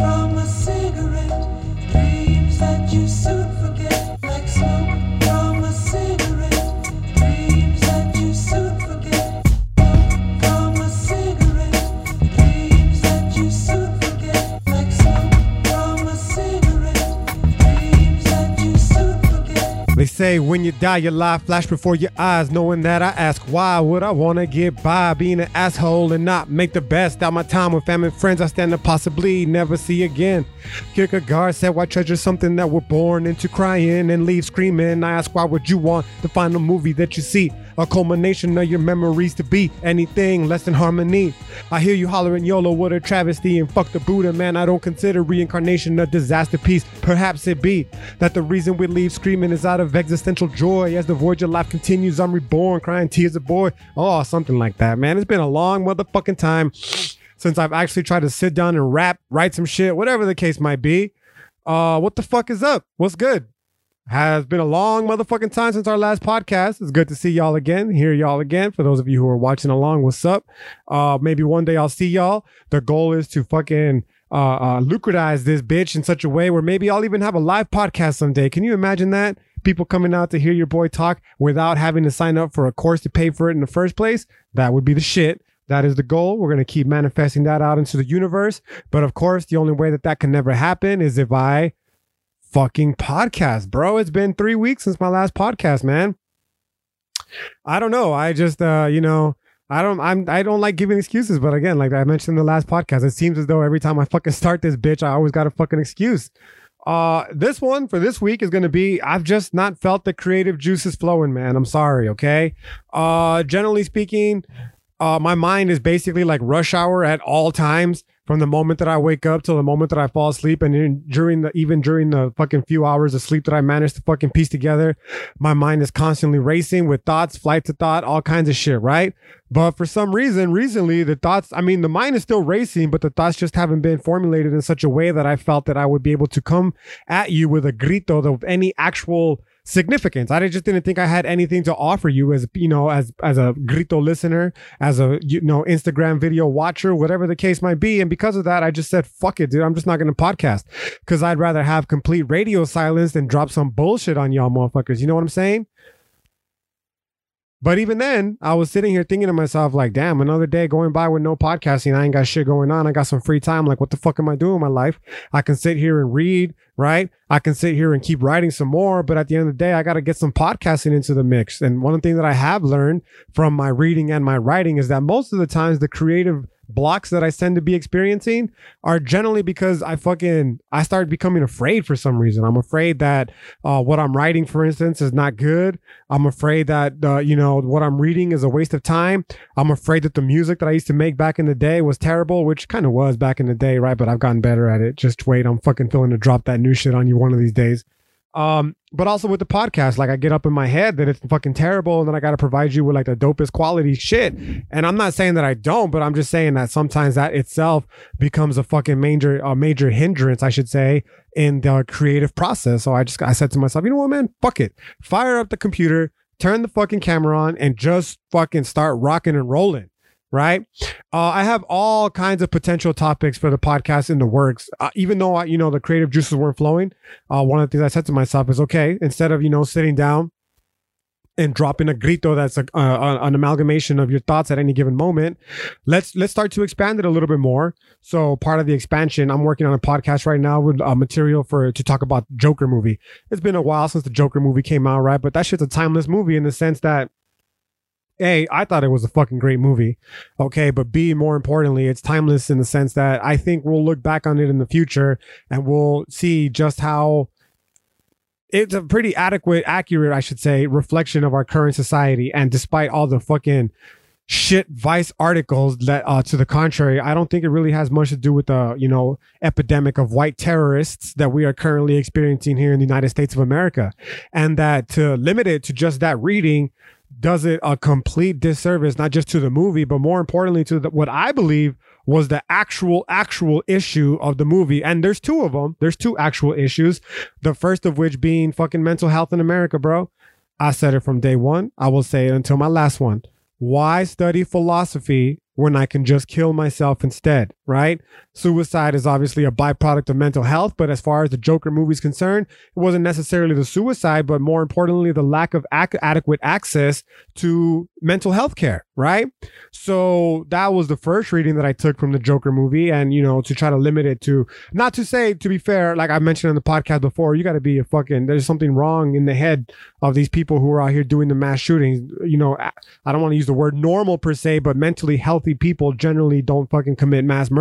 from say when you die, your life flash before your eyes. Knowing that, I ask, why would I want to get by being an asshole and not make the best out my time with family and friends I stand to possibly never see again? Kierkegaard said, why treasure something that we're born into crying and leave screaming? I ask, why would you want the final movie that you see? A culmination of your memories to be anything less than harmony. I hear you hollering YOLO, what a travesty, and fuck the Buddha, man. I don't consider reincarnation a disaster piece. Perhaps it be that the reason we leave screaming is out of existential joy. As the voyage of life continues, I'm reborn, crying tears of boy. Oh, something like that, man. It's been a long motherfucking time since I've actually tried to sit down and rap, write some shit, whatever the case might be. Uh, what the fuck is up? What's good? Has been a long motherfucking time since our last podcast. It's good to see y'all again, hear y'all again. For those of you who are watching along, what's up? Uh, maybe one day I'll see y'all. The goal is to fucking uh, uh, lucratize this bitch in such a way where maybe I'll even have a live podcast someday. Can you imagine that? People coming out to hear your boy talk without having to sign up for a course to pay for it in the first place. That would be the shit. That is the goal. We're going to keep manifesting that out into the universe. But of course, the only way that that can never happen is if I fucking podcast, bro. It's been three weeks since my last podcast, man. I don't know. I just, uh, you know, I don't, I'm, I don't like giving excuses. But again, like I mentioned in the last podcast, it seems as though every time I fucking start this bitch, I always got a fucking excuse. Uh, this one for this week is going to be, I've just not felt the creative juices flowing, man. I'm sorry. Okay. Uh, generally speaking, uh, my mind is basically like rush hour at all times from the moment that I wake up till the moment that I fall asleep. And in, during the, even during the fucking few hours of sleep that I managed to fucking piece together, my mind is constantly racing with thoughts, flight to thought, all kinds of shit, right? But for some reason, recently, the thoughts, I mean, the mind is still racing, but the thoughts just haven't been formulated in such a way that I felt that I would be able to come at you with a grito of any actual significance. I just didn't think I had anything to offer you as you know, as as a grito listener, as a you know Instagram video watcher, whatever the case might be. And because of that, I just said, "Fuck it, dude. I'm just not gonna podcast because I'd rather have complete radio silence than drop some bullshit on y'all motherfuckers." You know what I'm saying? But even then, I was sitting here thinking to myself, like, damn, another day going by with no podcasting. I ain't got shit going on. I got some free time. Like, what the fuck am I doing in my life? I can sit here and read, right? I can sit here and keep writing some more. But at the end of the day, I got to get some podcasting into the mix. And one thing that I have learned from my reading and my writing is that most of the times the creative blocks that I tend to be experiencing are generally because I fucking I started becoming afraid for some reason. I'm afraid that uh, what I'm writing, for instance, is not good. I'm afraid that uh, you know what I'm reading is a waste of time. I'm afraid that the music that I used to make back in the day was terrible, which kind of was back in the day, right? But I've gotten better at it. Just wait, I'm fucking feeling to drop that new shit on you one of these days. Um, but also with the podcast, like I get up in my head that it's fucking terrible, and then I got to provide you with like the dopest quality shit. And I'm not saying that I don't, but I'm just saying that sometimes that itself becomes a fucking major, a major hindrance, I should say, in the creative process. So I just, I said to myself, you know what, man, fuck it, fire up the computer, turn the fucking camera on, and just fucking start rocking and rolling right? Uh, I have all kinds of potential topics for the podcast in the works. Uh, even though I, you know the creative juices weren't flowing, uh, one of the things I said to myself is, okay, instead of you know sitting down and dropping a grito that's a, an amalgamation of your thoughts at any given moment, let's let's start to expand it a little bit more. So part of the expansion, I'm working on a podcast right now with uh, material for to talk about Joker movie. It's been a while since the Joker movie came out, right? But that shit's a timeless movie in the sense that a, I thought it was a fucking great movie. Okay. But B, more importantly, it's timeless in the sense that I think we'll look back on it in the future and we'll see just how it's a pretty adequate, accurate, I should say, reflection of our current society. And despite all the fucking shit Vice articles that, uh, to the contrary, I don't think it really has much to do with the, you know, epidemic of white terrorists that we are currently experiencing here in the United States of America. And that to limit it to just that reading does it a complete disservice, not just to the movie, but more importantly to the, what I believe was the actual, actual issue of the movie. And there's two of them. There's two actual issues. The first of which being fucking mental health in America, bro. I said it from day one. I will say it until my last one. Why study philosophy when I can just kill myself instead, right? Suicide is obviously a byproduct of mental health, but as far as the Joker movie is concerned, it wasn't necessarily the suicide, but more importantly, the lack of ac- adequate access to mental health care, right? So that was the first reading that I took from the Joker movie, and you know, to try to limit it to not to say, to be fair, like I mentioned in the podcast before, you got to be a fucking. There's something wrong in the head of these people who are out here doing the mass shootings. You know, I don't want to use the word normal per se, but mentally healthy people generally don't fucking commit mass murder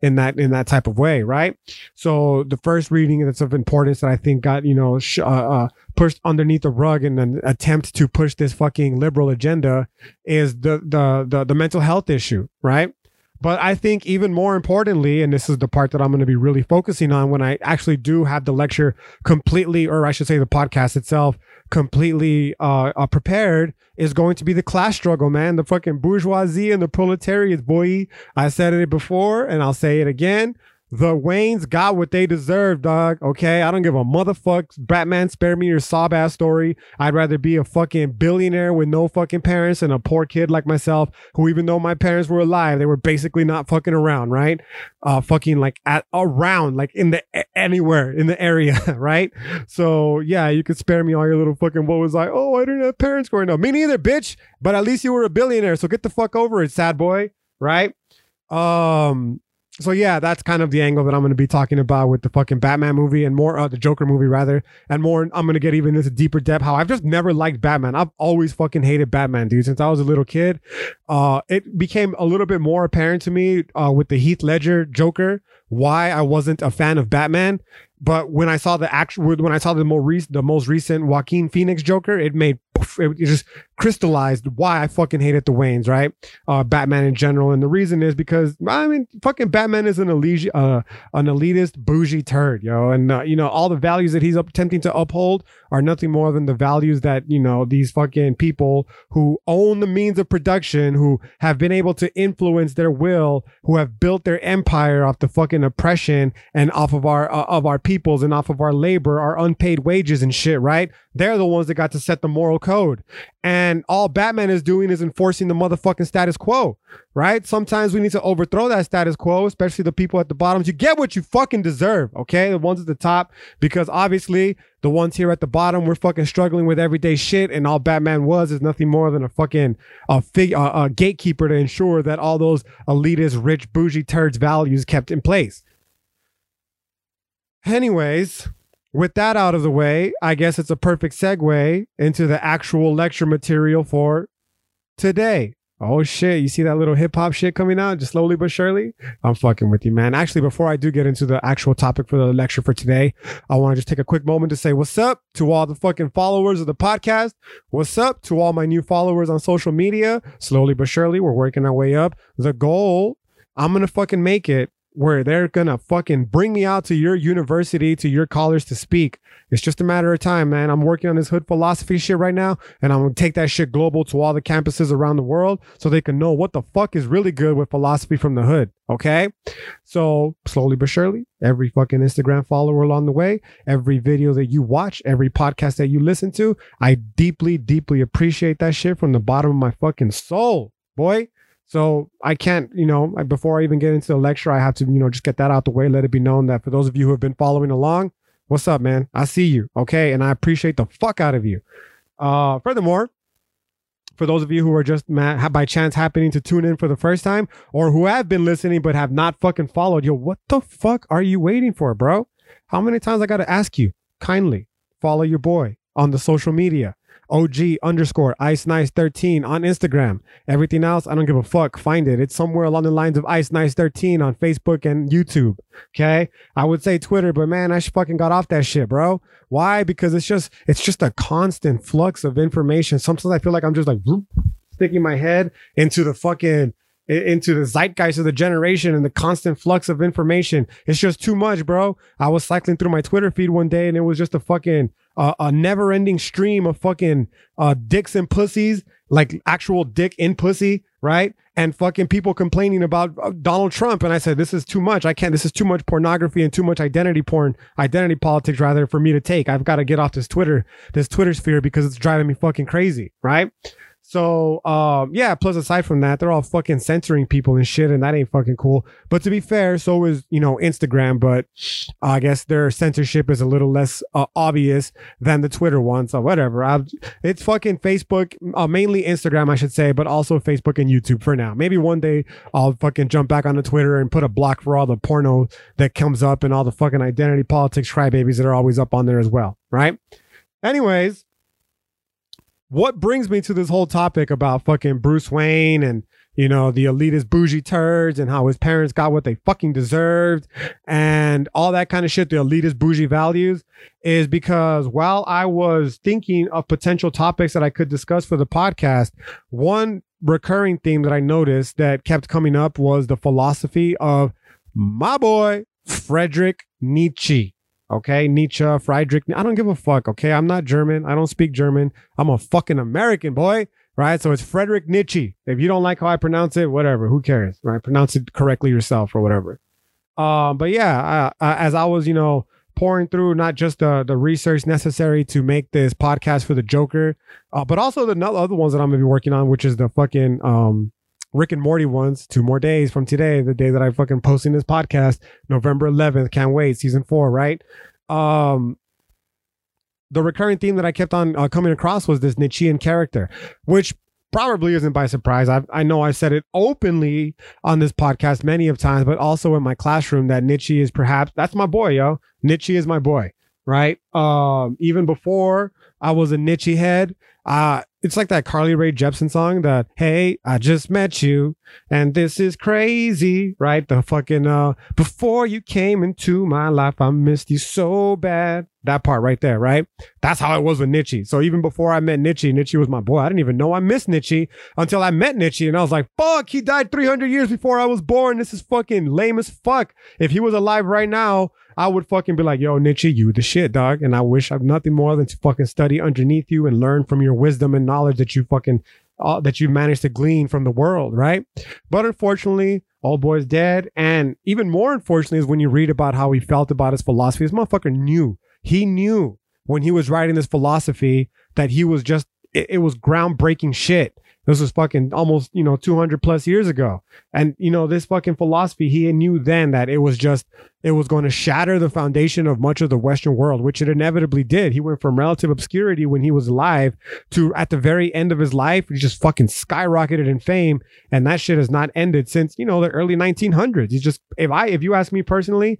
in that in that type of way, right? So the first reading that's of importance that I think got you know sh- uh, uh, pushed underneath the rug in an attempt to push this fucking liberal agenda is the the the, the mental health issue, right? But I think even more importantly, and this is the part that I'm going to be really focusing on when I actually do have the lecture completely, or I should say the podcast itself completely uh, uh, prepared, is going to be the class struggle, man. The fucking bourgeoisie and the proletariat, boy. I said it before and I'll say it again. The Waynes got what they deserved, dog. Okay. I don't give a motherfuck. Batman, spare me your sob ass story. I'd rather be a fucking billionaire with no fucking parents and a poor kid like myself, who even though my parents were alive, they were basically not fucking around, right? Uh, fucking like at around, like in the anywhere in the area, right? So yeah, you could spare me all your little fucking what was I? Oh, I didn't have parents growing up. Me neither, bitch. But at least you were a billionaire, so get the fuck over it, sad boy, right? Um, so yeah, that's kind of the angle that I'm going to be talking about with the fucking Batman movie and more, uh, the Joker movie rather, and more. I'm going to get even into deeper depth how I've just never liked Batman. I've always fucking hated Batman, dude, since I was a little kid. Uh, it became a little bit more apparent to me uh, with the Heath Ledger Joker why I wasn't a fan of Batman. But when I saw the actual, when I saw the more recent, the most recent Joaquin Phoenix Joker, it made it just crystallized why I fucking hated the Waynes, right? Uh, Batman in general, and the reason is because I mean, fucking Batman is an elite, uh, an elitist bougie turd, yo, and uh, you know all the values that he's attempting to uphold are nothing more than the values that you know these fucking people who own the means of production, who have been able to influence their will, who have built their empire off the fucking oppression and off of our uh, of our peoples and off of our labor, our unpaid wages and shit, right? They're the ones that got to set the moral code. And all Batman is doing is enforcing the motherfucking status quo, right? Sometimes we need to overthrow that status quo, especially the people at the bottom. You get what you fucking deserve, okay? The ones at the top, because obviously the ones here at the bottom, we're fucking struggling with everyday shit, and all Batman was is nothing more than a fucking a fig, a, a gatekeeper to ensure that all those elitist, rich, bougie turds values kept in place. Anyways, with that out of the way, I guess it's a perfect segue into the actual lecture material for today. Oh shit, you see that little hip hop shit coming out just slowly but surely? I'm fucking with you, man. Actually, before I do get into the actual topic for the lecture for today, I want to just take a quick moment to say what's up to all the fucking followers of the podcast. What's up to all my new followers on social media? Slowly but surely, we're working our way up. The goal, I'm gonna fucking make it where they're gonna fucking bring me out to your university, to your college to speak. It's just a matter of time, man. I'm working on this hood philosophy shit right now, and I'm gonna take that shit global to all the campuses around the world so they can know what the fuck is really good with philosophy from the hood. Okay? So slowly but surely, every fucking Instagram follower along the way, every video that you watch, every podcast that you listen to, I deeply, deeply appreciate that shit from the bottom of my fucking soul, boy. So I can't, you know, before I even get into the lecture, I have to, you know, just get that out the way. Let it be known that for those of you who have been following along, what's up, man? I see you, okay, and I appreciate the fuck out of you. Uh, furthermore, for those of you who are just ma- ha- by chance happening to tune in for the first time, or who have been listening but have not fucking followed, yo, what the fuck are you waiting for, bro? How many times I gotta ask you? Kindly follow your boy on the social media. OG underscore Ice Nice 13 on Instagram. Everything else, I don't give a fuck. Find it. It's somewhere along the lines of Ice Nice 13 on Facebook and YouTube. Okay. I would say Twitter, but man, I fucking got off that shit, bro. Why? Because it's just, it's just a constant flux of information. Sometimes I feel like I'm just like sticking my head into the fucking into the zeitgeist of the generation and the constant flux of information. It's just too much, bro. I was cycling through my Twitter feed one day and it was just a fucking uh, a never ending stream of fucking uh, dicks and pussies, like actual dick in pussy, right? And fucking people complaining about uh, Donald Trump. And I said, this is too much. I can't, this is too much pornography and too much identity porn, identity politics rather for me to take. I've got to get off this Twitter, this Twitter sphere because it's driving me fucking crazy, right? So um yeah, plus aside from that, they're all fucking censoring people and shit, and that ain't fucking cool. But to be fair, so is you know Instagram, but I guess their censorship is a little less uh, obvious than the Twitter one. So whatever. i it's fucking Facebook, uh, mainly Instagram, I should say, but also Facebook and YouTube for now. Maybe one day I'll fucking jump back onto Twitter and put a block for all the porno that comes up and all the fucking identity politics crybabies that are always up on there as well. Right. Anyways, what brings me to this whole topic about fucking Bruce Wayne and you know the elitist bougie turds and how his parents got what they fucking deserved and all that kind of shit the elitist bougie values is because while I was thinking of potential topics that I could discuss for the podcast one recurring theme that I noticed that kept coming up was the philosophy of my boy Frederick Nietzsche Okay, Nietzsche, Friedrich. I don't give a fuck. Okay, I'm not German. I don't speak German. I'm a fucking American boy, right? So it's Frederick Nietzsche. If you don't like how I pronounce it, whatever. Who cares, right? Pronounce it correctly yourself or whatever. Um, but yeah, I, I, as I was, you know, pouring through not just the the research necessary to make this podcast for the Joker, uh, but also the other ones that I'm gonna be working on, which is the fucking um Rick and Morty ones, two more days from today, the day that I fucking posting this podcast, November 11th. Can't wait, season four, right? Um, the recurring theme that I kept on uh, coming across was this Nietzschean character, which probably isn't by surprise. I I know I said it openly on this podcast many of times, but also in my classroom that Nietzsche is perhaps that's my boy, yo. Nietzsche is my boy, right? Um, even before I was a Nietzsche head, uh, it's like that Carly Rae Jepsen song that, hey, I just met you and this is crazy, right? The fucking, uh, before you came into my life, I missed you so bad. That part right there, right? That's how it was with Nietzsche. So even before I met Nietzsche, Nietzsche was my boy. I didn't even know I missed Nietzsche until I met Nietzsche and I was like, fuck, he died 300 years before I was born. This is fucking lame as fuck. If he was alive right now, I would fucking be like, yo, Nietzsche, you the shit, dog. And I wish I've nothing more than to fucking study underneath you and learn from your wisdom and knowledge that you fucking, uh, that you managed to glean from the world, right? But unfortunately, old boy's dead. And even more unfortunately is when you read about how he felt about his philosophy. This motherfucker knew. He knew when he was writing this philosophy that he was just, it, it was groundbreaking shit this was fucking almost, you know, 200 plus years ago. And, you know, this fucking philosophy, he knew then that it was just, it was going to shatter the foundation of much of the Western world, which it inevitably did. He went from relative obscurity when he was alive to at the very end of his life, he just fucking skyrocketed in fame. And that shit has not ended since, you know, the early 1900s. He's just, if I, if you ask me personally,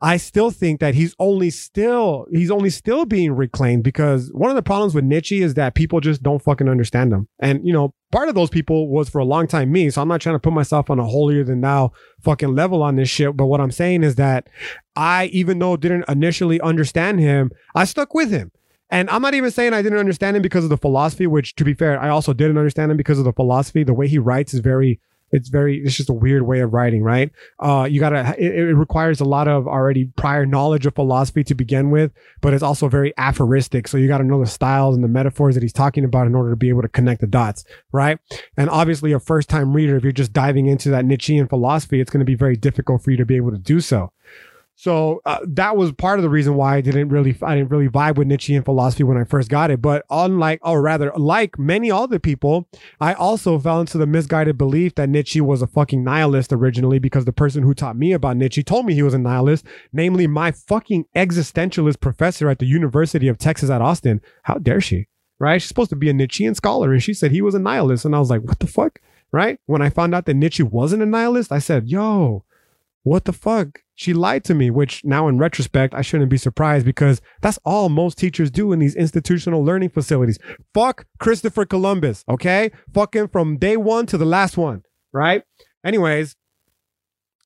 I still think that he's only still he's only still being reclaimed because one of the problems with Nietzsche is that people just don't fucking understand him. And you know, part of those people was for a long time me. So I'm not trying to put myself on a holier than thou fucking level on this shit. But what I'm saying is that I, even though didn't initially understand him, I stuck with him. And I'm not even saying I didn't understand him because of the philosophy, which to be fair, I also didn't understand him because of the philosophy. The way he writes is very it's very it's just a weird way of writing right? Uh you gotta it, it, requires a lot of already prior knowledge of philosophy to begin with but it's also very aphoristic. So you gotta know the styles and the metaphors that he's talking about in order to be able to connect the dots right? And obviously a first time reader if you're just diving into that nietzschean philosophy it's going to be very difficult for you to be able to do so so uh, that was part of the reason why I didn't really I didn't really vibe with Nietzschean philosophy when I first got it. But unlike, or rather, like many other people, I also fell into the misguided belief that Nietzsche was a fucking nihilist originally because the person who taught me about Nietzsche told me he was a nihilist, namely my fucking existentialist professor at the University of Texas at Austin. How dare she? Right? She's supposed to be a Nietzschean scholar, and she said he was a nihilist, and I was like, what the fuck? Right? When I found out that Nietzsche wasn't a nihilist, I said, yo, what the fuck? She lied to me, which now in retrospect, I shouldn't be surprised because that's all most teachers do in these institutional learning facilities. Fuck Christopher Columbus, okay? Fuck him from day one to the last one, right? Anyways,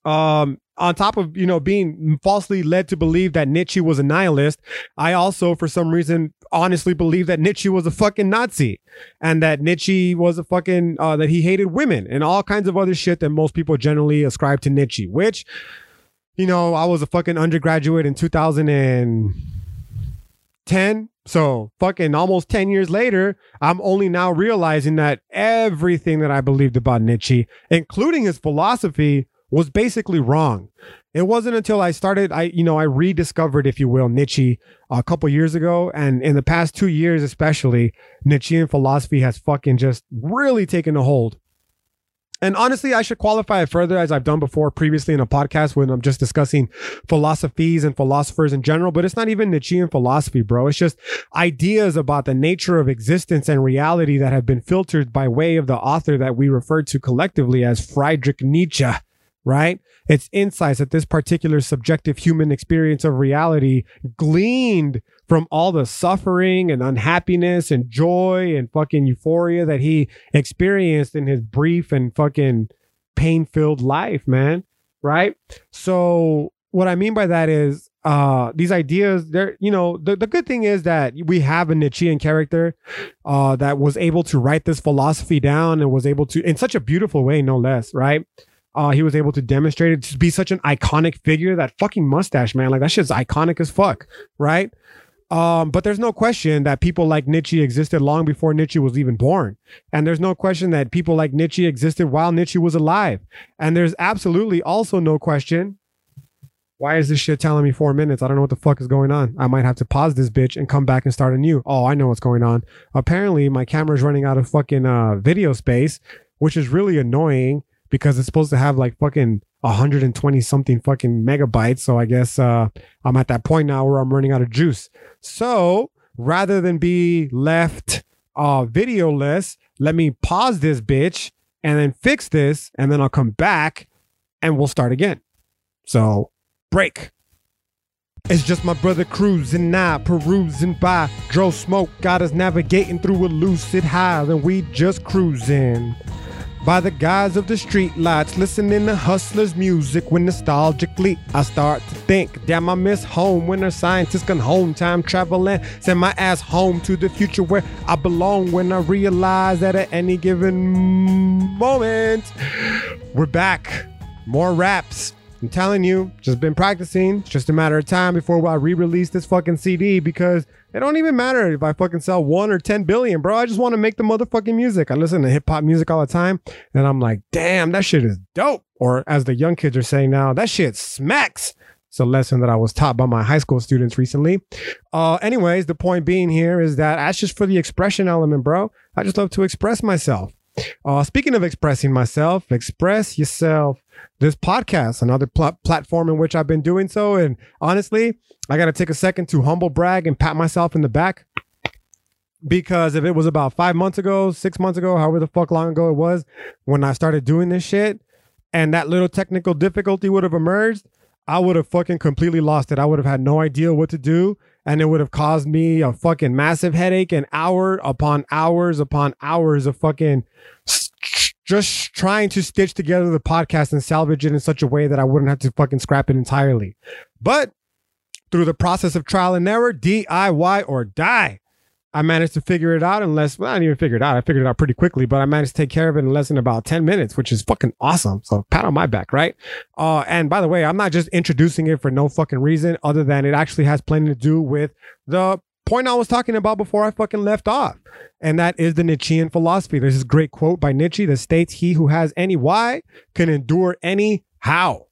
um, on top of you know being falsely led to believe that Nietzsche was a nihilist, I also for some reason honestly believe that Nietzsche was a fucking Nazi and that Nietzsche was a fucking uh, that he hated women and all kinds of other shit that most people generally ascribe to Nietzsche, which you know, I was a fucking undergraduate in 2010. So fucking almost 10 years later, I'm only now realizing that everything that I believed about Nietzsche, including his philosophy, was basically wrong. It wasn't until I started, I you know, I rediscovered, if you will, Nietzsche a couple years ago, and in the past two years, especially, Nietzschean philosophy has fucking just really taken a hold. And honestly, I should qualify it further as I've done before previously in a podcast when I'm just discussing philosophies and philosophers in general, but it's not even Nietzschean philosophy, bro. It's just ideas about the nature of existence and reality that have been filtered by way of the author that we refer to collectively as Friedrich Nietzsche, right? It's insights that this particular subjective human experience of reality gleaned from all the suffering and unhappiness and joy and fucking euphoria that he experienced in his brief and fucking pain filled life, man. Right. So, what I mean by that is, uh, these ideas, they're, you know, the, the good thing is that we have a Nietzschean character, uh, that was able to write this philosophy down and was able to, in such a beautiful way, no less, right? Uh, he was able to demonstrate it to be such an iconic figure. That fucking mustache, man, like that shit's iconic as fuck, right? Um, but there's no question that people like Nietzsche existed long before Nietzsche was even born. And there's no question that people like Nietzsche existed while Nietzsche was alive. And there's absolutely also no question. Why is this shit telling me four minutes? I don't know what the fuck is going on. I might have to pause this bitch and come back and start anew. Oh, I know what's going on. Apparently, my camera's running out of fucking uh, video space, which is really annoying because it's supposed to have like fucking 120 something fucking megabytes. So I guess uh, I'm at that point now where I'm running out of juice. So rather than be left uh, videoless, let me pause this bitch and then fix this, and then I'll come back and we'll start again. So break. It's just my brother cruising now, perusing by. Drove smoke, got us navigating through a lucid high, and we just cruising. By the guise of the street lights, listening to hustlers' music when nostalgically I start to think, damn, I miss home when a scientist can home time travel and send my ass home to the future where I belong when I realize that at any given moment, we're back. More raps. I'm telling you, just been practicing. It's just a matter of time before I re-release this fucking CD because it don't even matter if I fucking sell one or 10 billion, bro. I just want to make the motherfucking music. I listen to hip hop music all the time and I'm like, damn, that shit is dope. Or as the young kids are saying now, that shit smacks. It's a lesson that I was taught by my high school students recently. Uh, anyways, the point being here is that that's just for the expression element, bro. I just love to express myself. Uh, speaking of expressing myself, express yourself. This podcast, another pl- platform in which I've been doing so. And honestly, I got to take a second to humble brag and pat myself in the back because if it was about five months ago, six months ago, however the fuck long ago it was, when I started doing this shit, and that little technical difficulty would have emerged, I would have fucking completely lost it. I would have had no idea what to do, and it would have caused me a fucking massive headache and hour upon hours upon hours of fucking just trying to stitch together the podcast and salvage it in such a way that I wouldn't have to fucking scrap it entirely. But through the process of trial and error, DIY or die. I managed to figure it out in less, well, I didn't even figure it out. I figured it out pretty quickly, but I managed to take care of it in less than about 10 minutes, which is fucking awesome. So pat on my back, right? Uh, and by the way, I'm not just introducing it for no fucking reason other than it actually has plenty to do with the point I was talking about before I fucking left off. And that is the Nietzschean philosophy. There's this great quote by Nietzsche that states, He who has any why can endure any how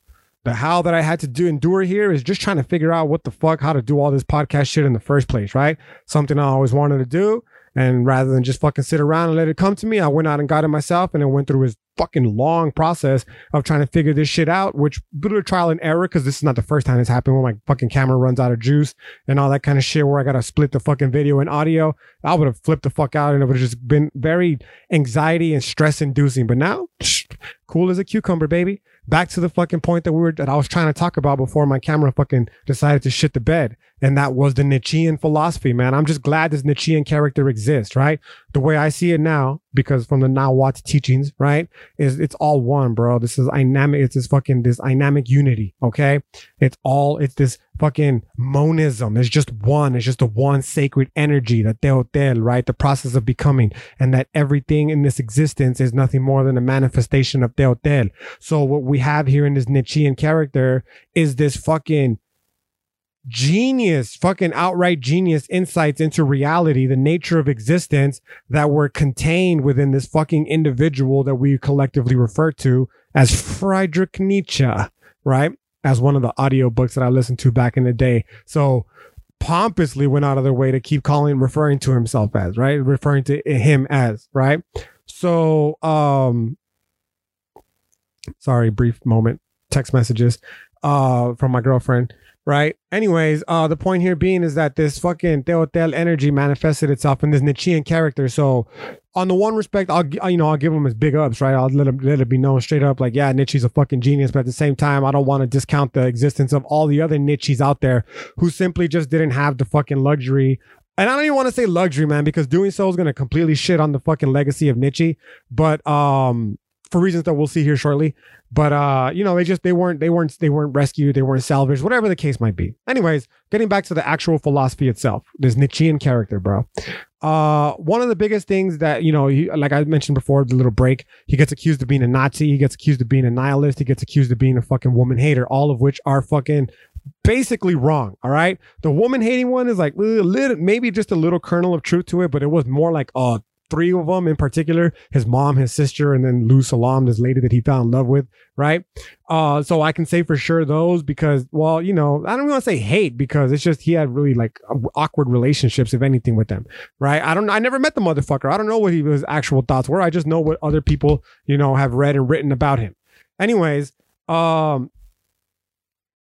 the how that I had to do endure here is just trying to figure out what the fuck how to do all this podcast shit in the first place, right? Something I always wanted to do. And rather than just fucking sit around and let it come to me, I went out and got it myself and then went through his fucking long process of trying to figure this shit out, which bit of trial and error, because this is not the first time it's happened when my fucking camera runs out of juice and all that kind of shit where I gotta split the fucking video and audio. I would have flipped the fuck out and it would have just been very anxiety and stress inducing. But now, cool as a cucumber, baby back to the fucking point that we were that I was trying to talk about before my camera fucking decided to shit the bed. And that was the Nietzschean philosophy, man. I'm just glad this Nietzschean character exists, right? The way I see it now, because from the Nawat teachings, right, is it's all one, bro. This is dynamic. It's this fucking this dynamic unity, okay? It's all it's this fucking monism. It's just one. It's just a one sacred energy, the Teotl, right? The process of becoming, and that everything in this existence is nothing more than a manifestation of Teotl. So what we have here in this Nietzschean character is this fucking genius, fucking outright genius insights into reality, the nature of existence that were contained within this fucking individual that we collectively refer to as Friedrich Nietzsche, right? As one of the audiobooks that I listened to back in the day. So pompously went out of their way to keep calling, referring to himself as, right? Referring to him as, right? So, um, sorry, brief moment, text messages, uh, from my girlfriend right? Anyways, uh, the point here being is that this fucking Teotl energy manifested itself in this Nietzschean character. So, on the one respect, I'll you know I'll give him his big ups, right? I'll let him let it be known straight up, like yeah, Nietzsche's a fucking genius. But at the same time, I don't want to discount the existence of all the other Nietzsche's out there who simply just didn't have the fucking luxury. And I don't even want to say luxury, man, because doing so is to completely shit on the fucking legacy of Nietzsche. But um, for reasons that we'll see here shortly. But uh, you know, they just they weren't they weren't they weren't rescued, they weren't salvaged, whatever the case might be. Anyways, getting back to the actual philosophy itself, this Nietzschean character, bro. Uh, one of the biggest things that you know, he, like I mentioned before, the little break, he gets accused of being a Nazi, he gets accused of being a nihilist, he gets accused of being a fucking woman hater, all of which are fucking basically wrong. All right, the woman hating one is like little, maybe just a little kernel of truth to it, but it was more like uh three of them in particular his mom his sister and then lou salam this lady that he fell in love with right? Uh so i can say for sure those because well you know i don't want to say hate because it's just he had really like awkward relationships if anything with them right? I don't i never met the motherfucker. I don't know what he, his actual thoughts were. I just know what other people you know have read and written about him. Anyways um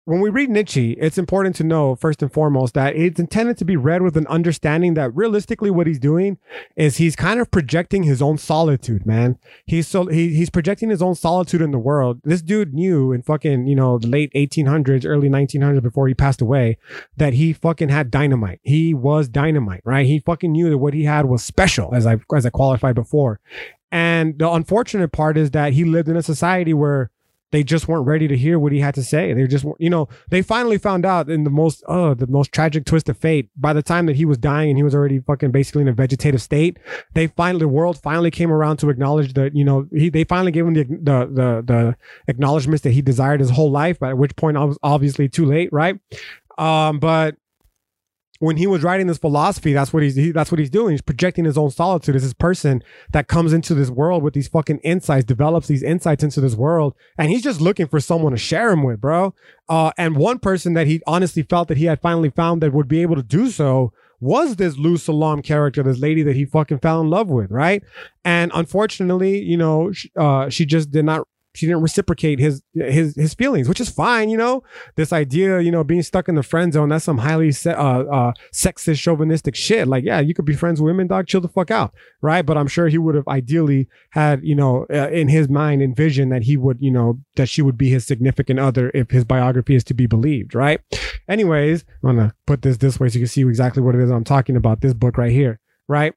when we read Nietzsche, it's important to know first and foremost that it's intended to be read with an understanding that realistically what he's doing is he's kind of projecting his own solitude, man. He's so he, he's projecting his own solitude in the world. This dude knew in fucking, you know, the late 1800s, early 1900s before he passed away that he fucking had dynamite. He was dynamite, right? He fucking knew that what he had was special as I as I qualified before. And the unfortunate part is that he lived in a society where they just weren't ready to hear what he had to say. They just, you know, they finally found out in the most, uh, the most tragic twist of fate. By the time that he was dying and he was already fucking basically in a vegetative state, they finally, the world finally came around to acknowledge that, you know, he, they finally gave him the, the, the, the acknowledgments that he desired his whole life. But at which point, I was obviously too late, right? Um, but when he was writing this philosophy, that's what he's he, that's what he's doing. He's projecting his own solitude as this person that comes into this world with these fucking insights, develops these insights into this world, and he's just looking for someone to share him with, bro. Uh, and one person that he honestly felt that he had finally found that would be able to do so was this Lou Salam character, this lady that he fucking fell in love with, right? And unfortunately, you know, sh- uh, she just did not. She didn't reciprocate his his his feelings, which is fine, you know. This idea, you know, being stuck in the friend zone, that's some highly se- uh, uh, sexist, chauvinistic shit. Like, yeah, you could be friends with women, dog. Chill the fuck out, right? But I'm sure he would have ideally had, you know, uh, in his mind, envisioned that he would, you know, that she would be his significant other if his biography is to be believed, right? Anyways, I'm gonna put this this way so you can see exactly what it is I'm talking about. This book right here, right?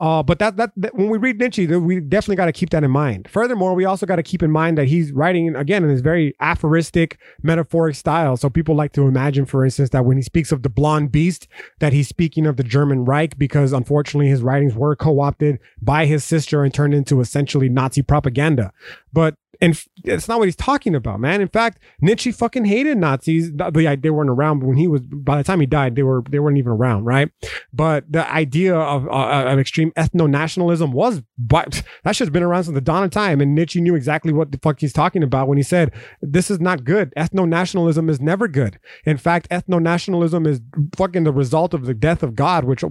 Uh, but that, that that when we read Nietzsche, we definitely got to keep that in mind. Furthermore, we also got to keep in mind that he's writing again in his very aphoristic, metaphoric style. So people like to imagine, for instance, that when he speaks of the blonde beast, that he's speaking of the German Reich, because unfortunately his writings were co-opted by his sister and turned into essentially Nazi propaganda. But and it's not what he's talking about, man. In fact, Nietzsche fucking hated Nazis. The- the- They weren't around when he was. By the time he died, they were they weren't even around, right? But the idea of uh, of extreme ethno nationalism was, but that shit's been around since the dawn of time. And Nietzsche knew exactly what the fuck he's talking about when he said, "This is not good. Ethno nationalism is never good. In fact, ethno nationalism is fucking the result of the death of God." Which,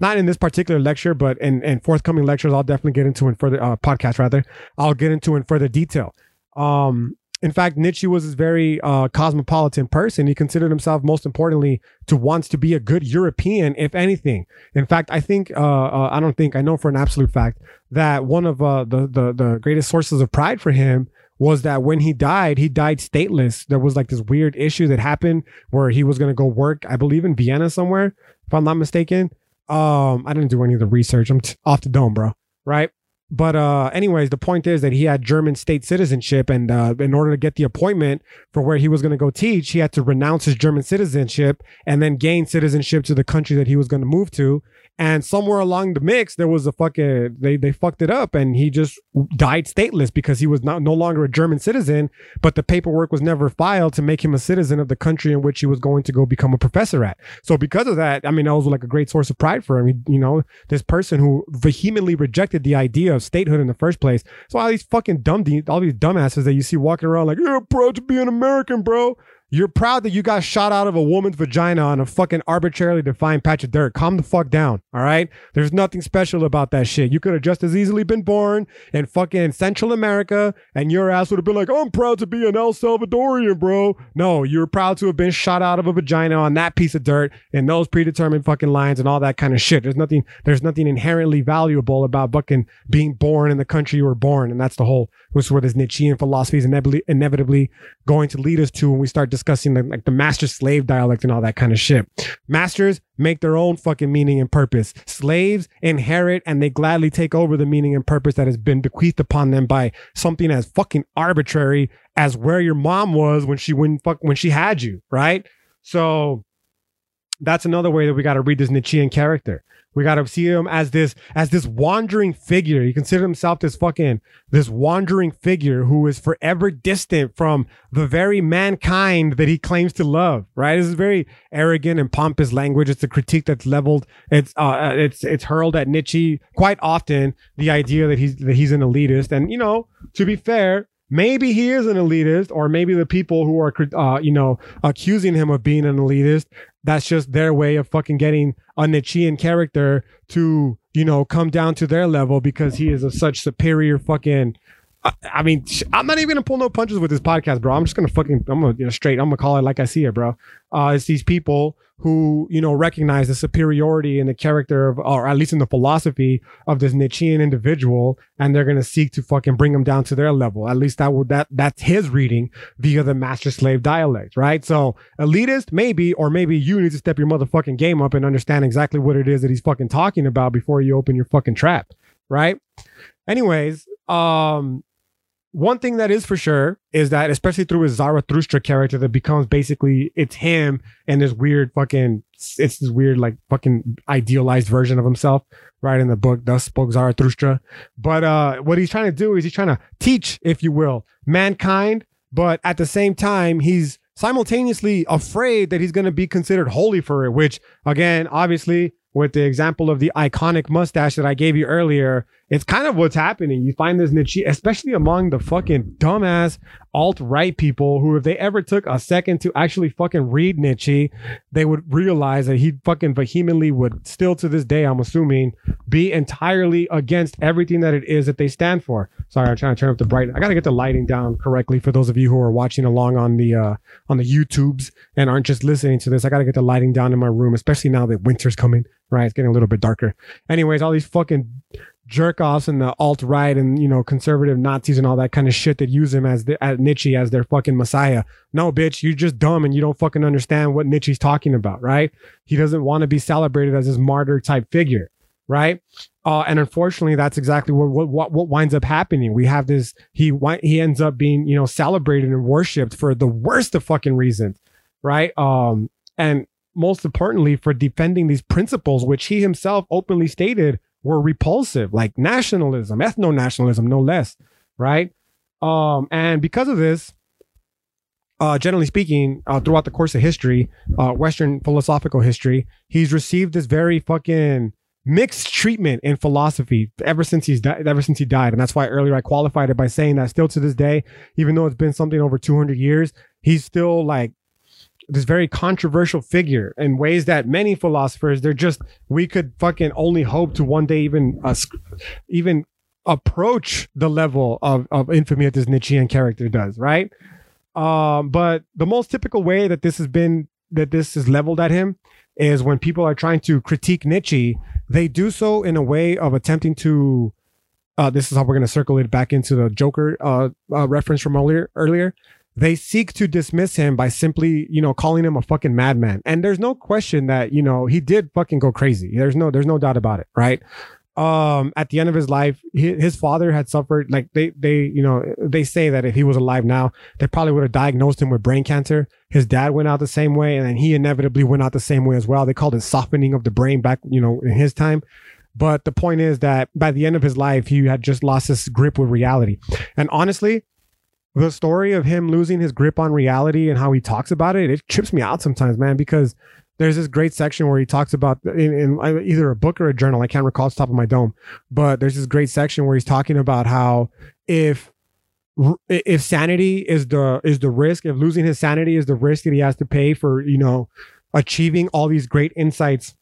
not in this particular lecture, but in, in forthcoming lectures, I'll definitely get into in further uh, podcast rather. I'll get into in further detail. Um, in fact, Nietzsche was a very uh, cosmopolitan person. He considered himself, most importantly, to wants to be a good European, if anything. In fact, I think uh, uh, I don't think I know for an absolute fact that one of uh, the, the the greatest sources of pride for him was that when he died, he died stateless. There was like this weird issue that happened where he was going to go work, I believe, in Vienna somewhere, if I'm not mistaken. Um, I didn't do any of the research. I'm t- off the dome, bro. Right. But uh, anyways, the point is that he had German state citizenship, and uh, in order to get the appointment for where he was going to go teach, he had to renounce his German citizenship and then gain citizenship to the country that he was going to move to. And somewhere along the mix, there was a fucking they they fucked it up, and he just died stateless because he was not no longer a German citizen, but the paperwork was never filed to make him a citizen of the country in which he was going to go become a professor at. So because of that, I mean, that was like a great source of pride for him. You know, this person who vehemently rejected the idea of statehood in the first place. So all these fucking dumb, all these dumbasses that you see walking around like, "Yeah, proud to be an American, bro." You're proud that you got shot out of a woman's vagina on a fucking arbitrarily defined patch of dirt. Calm the fuck down, all right? There's nothing special about that shit. You could have just as easily been born in fucking Central America and your ass would have been like, I'm proud to be an El Salvadorian, bro. No, you're proud to have been shot out of a vagina on that piece of dirt and those predetermined fucking lines and all that kind of shit. There's nothing, there's nothing inherently valuable about fucking being born in the country you were born. And that's the whole, which is where this Nietzschean philosophy is inevitably, inevitably going to lead us to when we start discussing the, like the master slave dialect and all that kind of shit. Masters make their own fucking meaning and purpose. Slaves inherit and they gladly take over the meaning and purpose that has been bequeathed upon them by something as fucking arbitrary as where your mom was when she when fuck when she had you, right? So that's another way that we got to read this Nietzschean character. We got to see him as this as this wandering figure. He considered himself this fucking this wandering figure who is forever distant from the very mankind that he claims to love. Right? This is very arrogant and pompous language. It's a critique that's leveled. It's uh it's it's hurled at Nietzsche quite often. The idea that he's that he's an elitist, and you know, to be fair, maybe he is an elitist, or maybe the people who are, uh, you know, accusing him of being an elitist, that's just their way of fucking getting a Nietzschean character to, you know, come down to their level because he is a such superior fucking. I, I mean, I'm not even gonna pull no punches with this podcast, bro. I'm just gonna fucking, I'm gonna, you know, straight, I'm gonna call it like I see it, bro. Uh, it's these people who, you know, recognize the superiority in the character of, or at least in the philosophy of this Nietzschean individual, and they're gonna seek to fucking bring him down to their level. At least that would that that's his reading via the master slave dialect, right? So elitist, maybe, or maybe you need to step your motherfucking game up and understand exactly what it is that he's fucking talking about before you open your fucking trap, right? Anyways, um, one thing that is for sure is that especially through his Zarathustra character that becomes basically it's him and this weird fucking it's this weird like fucking idealized version of himself right in the book thus spoke Zarathustra. But uh what he's trying to do is he's trying to teach if you will mankind but at the same time he's simultaneously afraid that he's going to be considered holy for it which again obviously with the example of the iconic mustache that I gave you earlier, it's kind of what's happening. You find this Nietzsche, especially among the fucking dumbass alt right people who, if they ever took a second to actually fucking read Nietzsche, they would realize that he fucking vehemently would still to this day, I'm assuming, be entirely against everything that it is that they stand for. Sorry, I'm trying to turn up the brightness. I gotta get the lighting down correctly for those of you who are watching along on the uh on the YouTubes and aren't just listening to this. I gotta get the lighting down in my room, especially now that winter's coming. Right, it's getting a little bit darker. Anyways, all these fucking jerk offs and the alt right and you know conservative Nazis and all that kind of shit that use him as the as Nietzsche as their fucking messiah. No, bitch, you're just dumb and you don't fucking understand what Nietzsche's talking about, right? He doesn't want to be celebrated as this martyr type figure, right? Uh, and unfortunately, that's exactly what, what what what winds up happening. We have this. He he ends up being you know celebrated and worshipped for the worst of fucking reasons, right? Um, and most importantly, for defending these principles, which he himself openly stated were repulsive, like nationalism, ethno nationalism, no less, right? Um, and because of this, uh, generally speaking, uh, throughout the course of history, uh, Western philosophical history, he's received this very fucking mixed treatment in philosophy ever since he's died, ever since he died, and that's why earlier I qualified it by saying that still to this day, even though it's been something over 200 years, he's still like this very controversial figure in ways that many philosophers they're just we could fucking only hope to one day even uh, even approach the level of, of infamy that this Nietzschean character does, right? Um, but the most typical way that this has been that this is leveled at him is when people are trying to critique Nietzsche, they do so in a way of attempting to. Uh, this is how we're going to circle it back into the Joker uh, uh, reference from earlier. Earlier, they seek to dismiss him by simply, you know, calling him a fucking madman. And there's no question that you know he did fucking go crazy. There's no, there's no doubt about it, right? um at the end of his life his, his father had suffered like they they you know they say that if he was alive now they probably would have diagnosed him with brain cancer his dad went out the same way and then he inevitably went out the same way as well they called it softening of the brain back you know in his time but the point is that by the end of his life he had just lost his grip with reality and honestly the story of him losing his grip on reality and how he talks about it it trips me out sometimes man because there's this great section where he talks about in, in uh, either a book or a journal. I can't recall off the top of my dome, but there's this great section where he's talking about how if if sanity is the is the risk, if losing his sanity is the risk that he has to pay for, you know, achieving all these great insights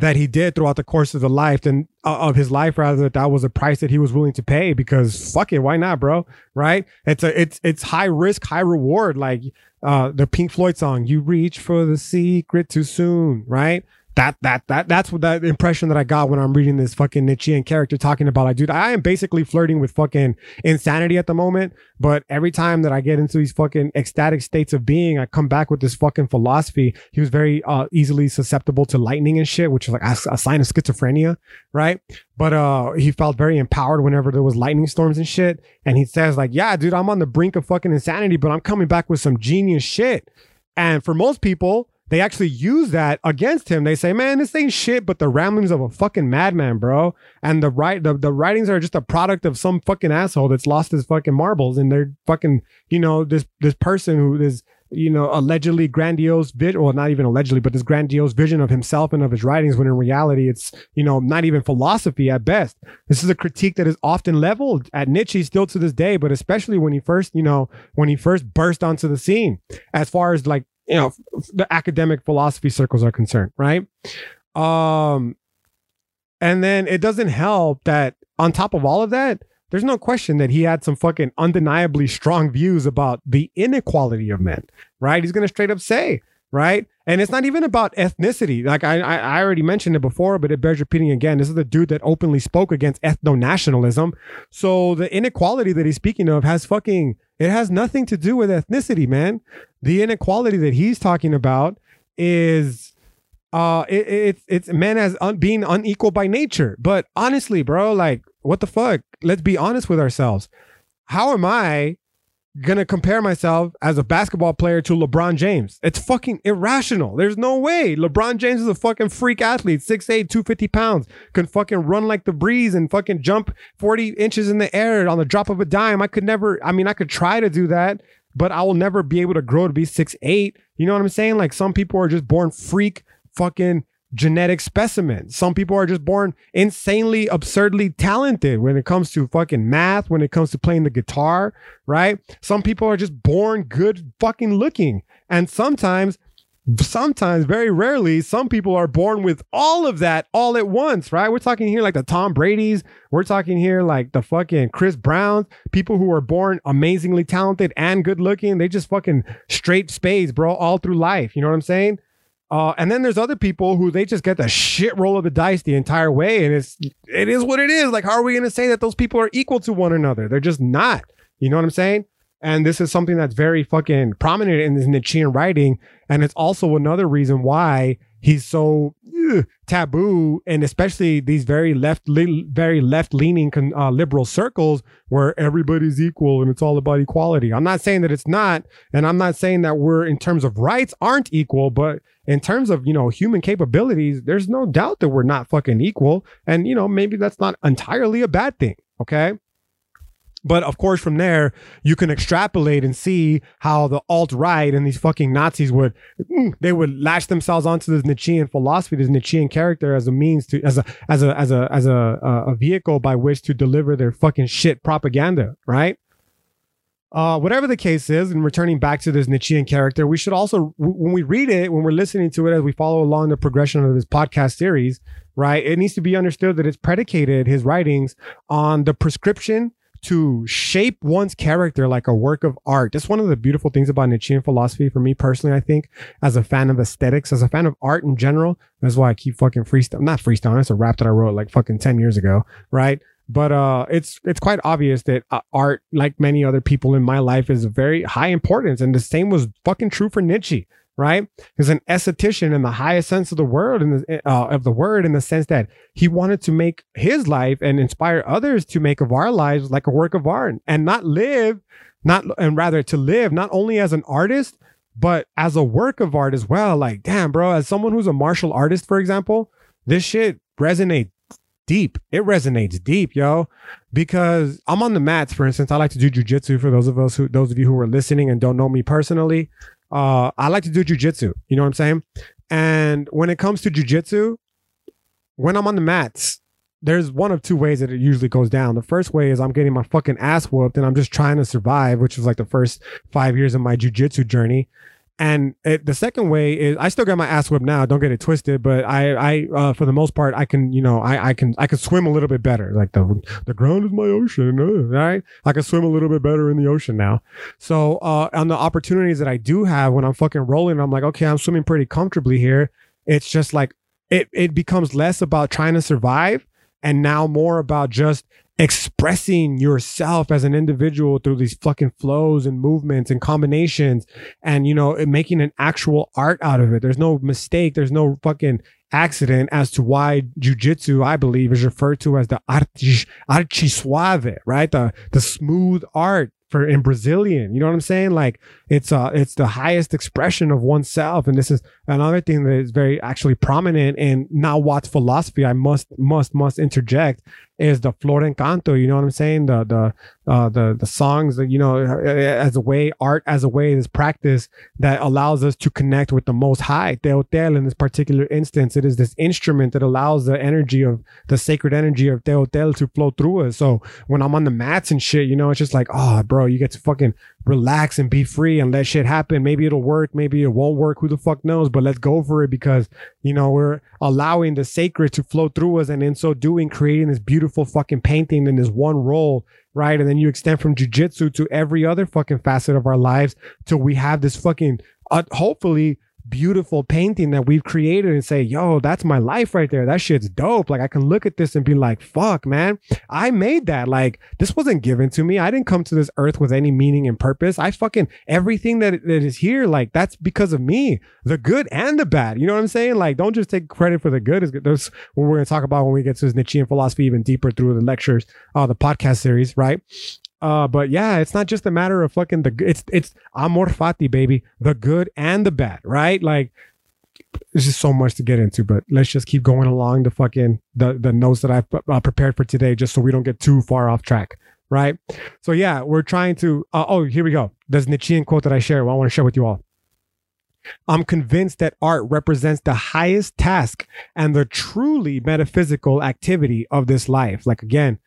that he did throughout the course of the life and uh, of his life rather that that was a price that he was willing to pay because fuck it why not bro? Right? It's a it's it's high risk high reward like uh the pink floyd song you reach for the secret too soon right that that that that's what that impression that I got when I'm reading this fucking Nietzschean character talking about like, dude, I am basically flirting with fucking insanity at the moment. But every time that I get into these fucking ecstatic states of being, I come back with this fucking philosophy. He was very uh, easily susceptible to lightning and shit, which is like a, a sign of schizophrenia, right? But uh, he felt very empowered whenever there was lightning storms and shit. And he says like, yeah, dude, I'm on the brink of fucking insanity, but I'm coming back with some genius shit. And for most people, they actually use that against him. They say, "Man, this ain't shit, but the ramblings of a fucking madman, bro." And the right, the, the writings are just a product of some fucking asshole that's lost his fucking marbles, and they're fucking, you know, this this person who is, you know, allegedly grandiose vision, well, not even allegedly, but this grandiose vision of himself and of his writings, when in reality, it's you know, not even philosophy at best. This is a critique that is often leveled at Nietzsche still to this day, but especially when he first, you know, when he first burst onto the scene, as far as like you know the academic philosophy circles are concerned right? Um and then it doesn't help that on top of all of that there's no question that he had some fucking undeniably strong views about the inequality of men right? He's gonna straight up say right? And it's not even about ethnicity. Like I, I already mentioned it before but it bears repeating again. This is the dude that openly spoke against ethno-nationalism. So the inequality that he's speaking of has fucking it has nothing to do with ethnicity man. The inequality that he's talking about is uh it, it's it's men as un, being unequal by nature. But honestly bro like what the fuck? Let's be honest with ourselves. How am i gonna compare myself as a basketball player to LeBron James. It's fucking irrational. There's no way. LeBron James is a fucking freak athlete, 6'8, 250 pounds, can fucking run like the breeze and fucking jump 40 inches in the air on the drop of a dime. I could never, I mean, I could try to do that, but I will never be able to grow to be six eight. You know what I'm saying? Like some people are just born freak fucking genetic specimens. Some people are just born insanely, absurdly talented when it comes to fucking math, when it comes to playing the guitar, right? Some people are just born good fucking looking. And sometimes sometimes, very rarely, some people are born with all of that all at once, right? We're talking here like the Tom Brady's. We're talking here like the fucking Chris Browns, people who are born amazingly talented and good looking. They just fucking straight spades, bro, all through life. You know what I'm saying? Uh, and then there's other people who they just get the shit roll of the dice the entire way, and it's it is what it is. Like, how are we going to say that those people are equal to one another? They're just not. You know what I'm saying? And this is something that's very fucking prominent in this Nietzschean writing. And it's also another reason why he's so ugh, taboo, and especially these very left, li- very left leaning uh, liberal circles where everybody's equal and it's all about equality. I'm not saying that it's not, and I'm not saying that we're in terms of rights aren't equal, but in terms of you know human capabilities, there's no doubt that we're not fucking equal, and you know maybe that's not entirely a bad thing. Okay. But of course, from there, you can extrapolate and see how the alt right and these fucking Nazis would mm, they would latch themselves onto this Nietzschean philosophy, this Nietzschean character as a means to as a as a as a as a a vehicle by which to deliver their fucking shit propaganda, right? Uh, whatever the case is, and returning back to this Nietzschean character, we should also, when we read it, when we're listening to it, as we follow along the progression of this podcast series, right? It needs to be understood that it's predicated his writings on the prescription to shape one's character like a work of art. That's one of the beautiful things about Nietzschean philosophy for me personally, I think, as a fan of aesthetics, as a fan of art in general. That's why I keep fucking freestyle, not freestyle. It's a rap that I wrote like fucking 10 years ago, right? But uh, it's it's quite obvious that uh, art, like many other people in my life, is very high importance, and the same was fucking true for Nietzsche right? He's an esthetician in the highest sense of the word, in the uh, of the word, in the sense that he wanted to make his life and inspire others to make of our lives like a work of art and not live, not and rather to live not only as an artist but as a work of art as well. Like, damn, bro, as someone who's a martial artist, for example, this shit resonates deep. It resonates deep, yo. Because I'm on the mats, for instance. I like to do jujitsu for those of us who those of you who are listening and don't know me personally. Uh, I like to do jujitsu. You know what I'm saying? And when it comes to jujitsu, when I'm on the mats, there's one of two ways that it usually goes down. The first way is I'm getting my fucking ass whooped and I'm just trying to survive, which was like the first five years of my jujitsu journey. And it, the second way is I still got my ass whipped now. Don't get it twisted, but I, I, uh, for the most part, I can, you know, I, I can, I can swim a little bit better. Like the, the ground is my ocean, uh, right? I can swim a little bit better in the ocean now. So, uh, on the opportunities that I do have when I'm fucking rolling, I'm like, okay, I'm swimming pretty comfortably here. It's just like it, it becomes less about trying to survive and now more about just expressing yourself as an individual through these fucking flows and movements and combinations and you know making an actual art out of it there's no mistake there's no fucking accident as to why jujitsu i believe is referred to as the arte suave right the the smooth art for in Brazilian. You know what I'm saying? Like it's uh it's the highest expression of oneself. And this is another thing that is very actually prominent in Nahuatl's philosophy. I must must must interject is the flor y canto. You know what I'm saying? The the uh, the the songs that you know uh, uh, as a way art as a way this practice that allows us to connect with the Most High. Teotl in this particular instance, it is this instrument that allows the energy of the sacred energy of Teotl to flow through us. So when I'm on the mats and shit, you know, it's just like, oh, bro, you get to fucking relax and be free and let shit happen. Maybe it'll work, maybe it won't work. Who the fuck knows? But let's go for it because you know we're allowing the sacred to flow through us, and in so doing, creating this beautiful fucking painting in this one role, right? And then you extend from jujitsu to every other fucking facet of our lives till we have this fucking uh, hopefully beautiful painting that we've created and say, yo, that's my life right there. That shit's dope. Like I can look at this and be like, fuck, man, I made that. Like this wasn't given to me. I didn't come to this earth with any meaning and purpose. I fucking everything that, that is here, like that's because of me, the good and the bad. You know what I'm saying? Like, don't just take credit for the good. Is That's what we're going to talk about when we get to this Nietzschean philosophy even deeper through the lectures, uh, the podcast series, right? Uh, but yeah, it's not just a matter of fucking the. It's it's amor fati, baby, the good and the bad, right? Like, there's just so much to get into. But let's just keep going along the fucking the the notes that I've uh, prepared for today, just so we don't get too far off track, right? So yeah, we're trying to. Uh, oh, here we go. There's Nietzschean quote that I share. Well, I want to share with you all. I'm convinced that art represents the highest task and the truly metaphysical activity of this life. Like again,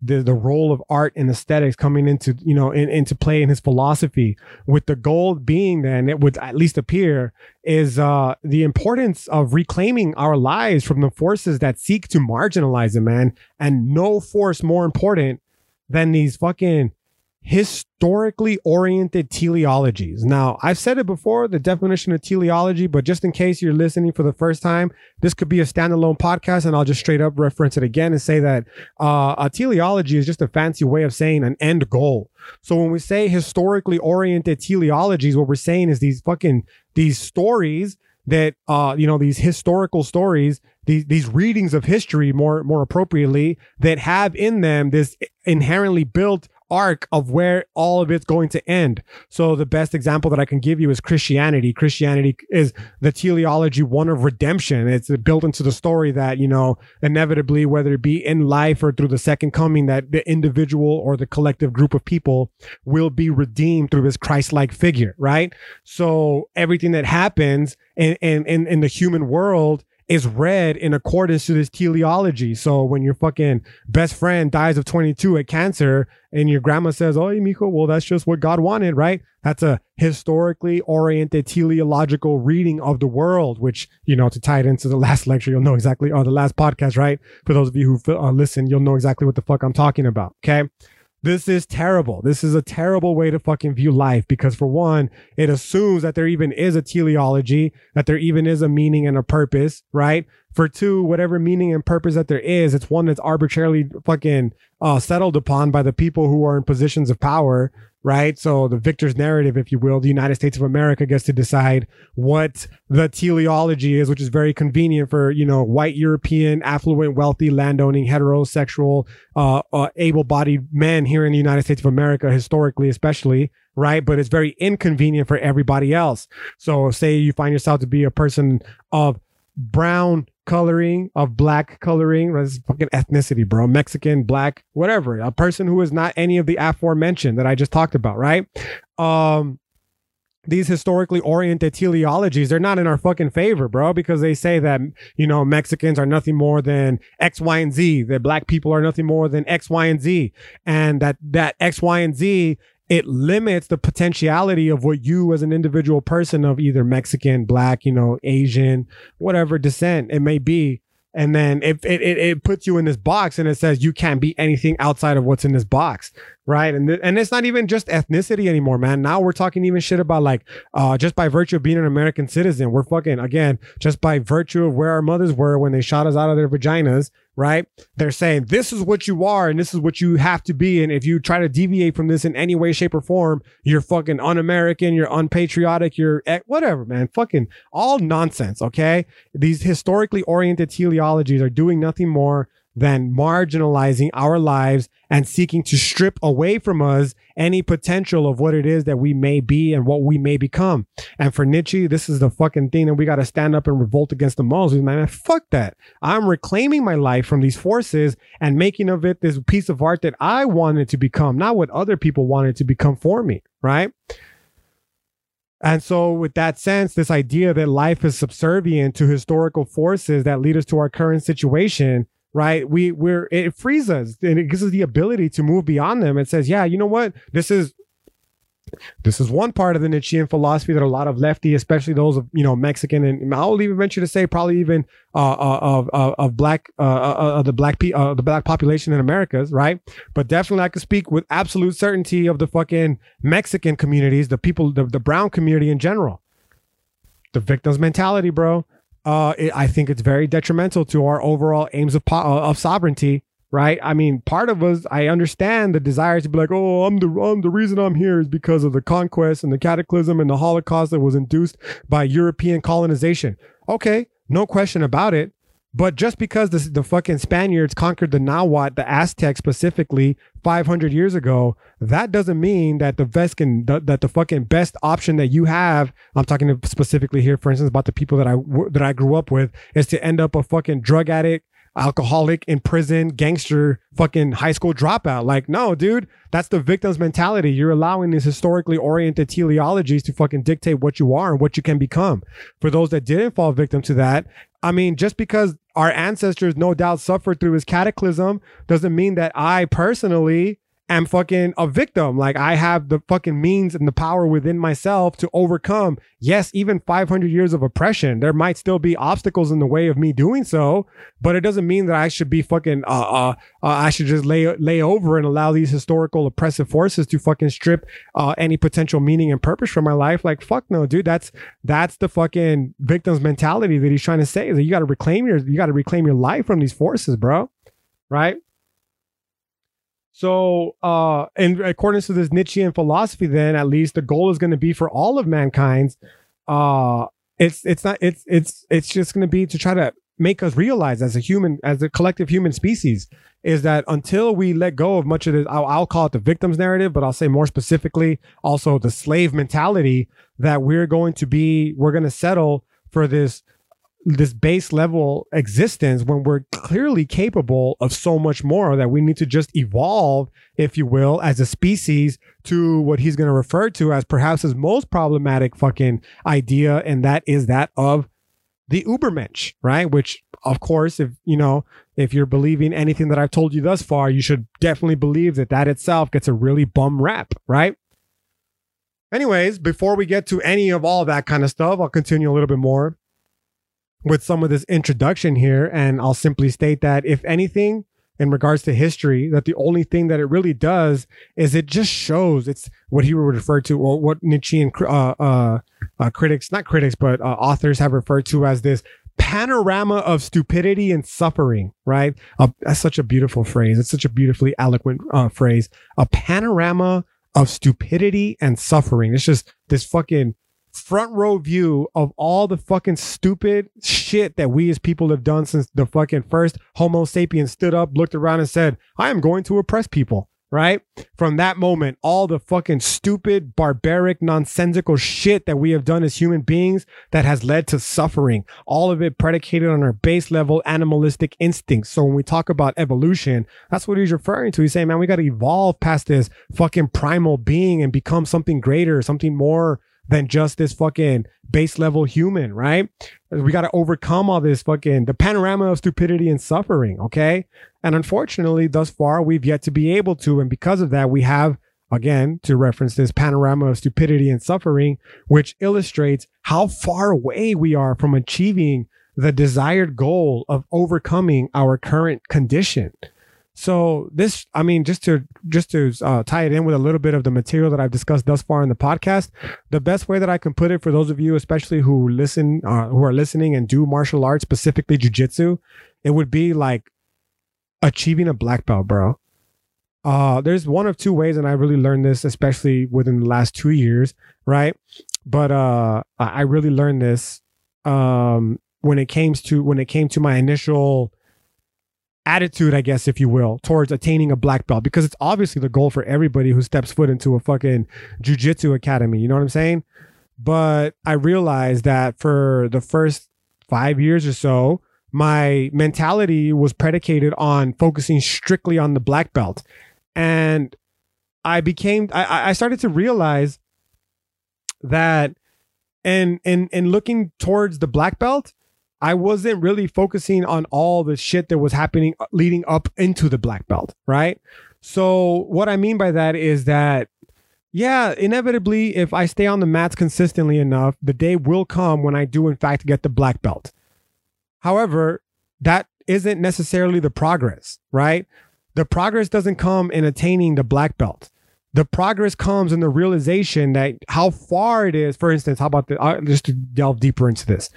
the the role of art and aesthetics coming into you know in, into play in his philosophy with the goal being then it would at least appear is uh the importance of reclaiming our lives from the forces that seek to marginalize it man. And no force more important than these fucking historically oriented teleologies. Now, I've said it before, the definition of teleology, but just in case you're listening for the first time, this could be a standalone podcast, and I'll just straight up reference it again and say that uh, a teleology is just a fancy way of saying an end goal. So when we say historically oriented teleologies, what we're saying is these fucking these stories that uh you know these historical stories these these readings of history more more appropriately that have in them this inherently built arc of where all of it's going to end. So the best example that I can give you is Christianity. Christianity is the teleology one of redemption. It's built into the story that, you know, inevitably, whether it be in life or through the second coming, that the individual or the collective group of people will be redeemed through this Christ-like figure, right? So everything that happens in, in, in, in the human world is read in accordance to this teleology. So when your fucking best friend dies of 22 at cancer and your grandma says, Oh, mijo, well, that's just what God wanted, right? That's a historically oriented teleological reading of the world, which, you know, to tie it into the last lecture, you'll know exactly, or the last podcast, right? For those of you who uh, listen, you'll know exactly what the fuck I'm talking about. Okay. This is terrible. This is a terrible way to fucking view life because, for one, it assumes that there even is a teleology, that there even is a meaning and a purpose, right? For two, whatever meaning and purpose that there is, it's one that's arbitrarily fucking uh, settled upon by the people who are in positions of power, right? So the victor's narrative, if you will, the United States of America gets to decide what the teleology is, which is very convenient for, you know, white European, affluent, wealthy, landowning, heterosexual, uh, uh, able-bodied men here in the United States of America, historically, especially, right? But it's very inconvenient for everybody else. So say you find yourself to be a person of brown coloring, of black coloring, that's fucking ethnicity, bro. Mexican, black, whatever. A person who is not any of the aforementioned that I just talked about, right? Um, these historically oriented teleologies, they're not in our fucking favor, bro, because they say that, you know, Mexicans are nothing more than X, Y, and Z, that black people are nothing more than X, Y, and Z. And that, that X, Y, and Z it limits the potentiality of what you as an individual person of either Mexican, black, you know, Asian, whatever descent it may be. And then if it, it, it puts you in this box and it says you can't be anything outside of what's in this box. Right. And, th- and it's not even just ethnicity anymore, man. Now we're talking even shit about like, uh, just by virtue of being an American citizen, we're fucking, again, just by virtue of where our mothers were when they shot us out of their vaginas, right? They're saying this is what you are and this is what you have to be. And if you try to deviate from this in any way, shape, or form, you're fucking un-American, you're unpatriotic, you're whatever, man. Fucking all nonsense. Okay. These historically oriented teleologies are doing nothing more than marginalizing our lives and seeking to strip away from us any potential of what it is that we may be and what we may become. And for Nietzsche, this is the fucking thing that we got to stand up and revolt against the Muslims. Man, fuck that. I'm reclaiming my life from these forces and making of it this piece of art that I wanted to become, not what other people wanted to become for me, right? And so, with that sense, this idea that life is subservient to historical forces that lead us to our current situation right? We we're it frees us and it gives us the ability to move beyond them. It says, yeah, you know what? This is this is one part of the Nietzschean philosophy that a lot of lefty, especially those of you know Mexican and I'll even venture to say probably even uh, uh, of of, of black uh, uh, the black pe- uh, the black population in Americas, right? But definitely, I can speak with absolute certainty of the fucking Mexican communities, the people, the, the brown community in general. The victim's mentality, bro uh, it, I think it's very detrimental to our overall aims of, po- uh, of sovereignty. Right. I mean, part of us, I understand the desire to be like, oh, I'm the, I'm the reason I'm here is because of the conquest and the cataclysm and the Holocaust that was induced by European colonization. Okay. No question about it. But just because the, the fucking Spaniards conquered the Nahuatl, the Aztecs specifically, 500 years ago, that doesn't mean that the best can, the, that the fucking best option that you have, I'm talking specifically here, for instance, about the people that I, that I grew up with, is to end up a fucking drug addict, alcoholic in prison, gangster, fucking high school dropout. Like, no, dude, that's the victim's mentality. You're allowing these historically oriented teleologies to fucking dictate what you are and what you can become. For those that didn't fall victim to that, I mean, just because our ancestors no doubt suffered through his cataclysm doesn't mean that I personally am fucking a victim. Like I have the fucking means and the power within myself to overcome, yes, even 500 years of oppression. There might still be obstacles in the way of me doing so, but it doesn't mean that I should be fucking, uh, uh, uh I should just lay, lay over and allow these historical oppressive forces to fucking strip, uh, any potential meaning and purpose from my life. Like, fuck no, dude. That's, that's the fucking victim's mentality that he's trying to say that you got to reclaim your, you got to reclaim your life from these forces, bro. Right. So, uh, in accordance to this Nietzschean philosophy, then at least the goal is going to be for all of mankind. Uh, it's it's not it's it's it's just going to be to try to make us realize as a human, as a collective human species, is that until we let go of much of this, I'll, I'll call it the victim's narrative, but I'll say more specifically also the slave mentality that we're going to be, we're going to settle for this this base level existence when we're clearly capable of so much more that we need to just evolve, if you will, as a species to what he's going to refer to as perhaps his most problematic fucking idea. And that is that of the Ubermensch, right? Which, of course, if you know, if you're believing anything that I've told you thus far, you should definitely believe that that itself gets a really bum rap, right? Anyways, before we get to any of all that kind of stuff, I'll continue a little bit more with some of this introduction here. And I'll simply state that if anything, in regards to history, that the only thing that it really does is it just shows it's what he would refer to, or what Nietzschean uh, uh, uh, critics, not critics, but uh, authors have referred to as this panorama of stupidity and suffering, right? Uh, that's such a beautiful phrase. It's such a beautifully eloquent uh, phrase. A panorama of stupidity and suffering. It's just this fucking front row view of all the fucking stupid shit that we as people have done since the fucking first Homo sapiens stood up, looked around, and said, I am going to oppress people. Right from that moment, all the fucking stupid, barbaric, nonsensical shit that we have done as human beings that has led to suffering, all of it predicated on our base level animalistic instincts. So when we talk about evolution, that's what he's referring to. He's saying, man, we got to evolve past this fucking primal being and become something greater, something more than just this fucking base level human, right? We got to overcome all this fucking the panorama of stupidity and suffering, okay? And unfortunately, thus far, we've yet to be able to. And because of that, we have, again, to reference this panorama of stupidity and suffering, which illustrates how far away we are from achieving the desired goal of overcoming our current condition. So this, I mean, just to just to uh, tie it in with a little bit of the material that I've discussed thus far in the podcast, the best way that I can put it for those of you, especially who listen, uh, who are listening and do martial arts, specifically jujitsu, it would be like achieving a black belt, bro. Uh, there's one of two ways, and I really learned this, especially within the last two years, right? But uh, I really learned this um, when it came to when it came to my initial attitude, I guess, if you will, towards attaining a black belt because it's obviously the goal for everybody who steps foot into a fucking jujitsu academy. You know what I'm saying? But I realized that for the first five years or so, my mentality was predicated on focusing strictly on the black belt. And I became, I, I started to realize that and and and looking towards the black belt, I wasn't really focusing on all the shit that was happening uh, leading up into the black belt, right? So what I mean by that is that yeah, inevitably if I stay on the mats consistently enough, the day will come when I do in fact get the black belt. However, that isn't necessarily the progress, right? The progress doesn't come in attaining the black belt. The progress comes in the realization that how far it is. For instance, how about the, uh, just to delve deeper into this?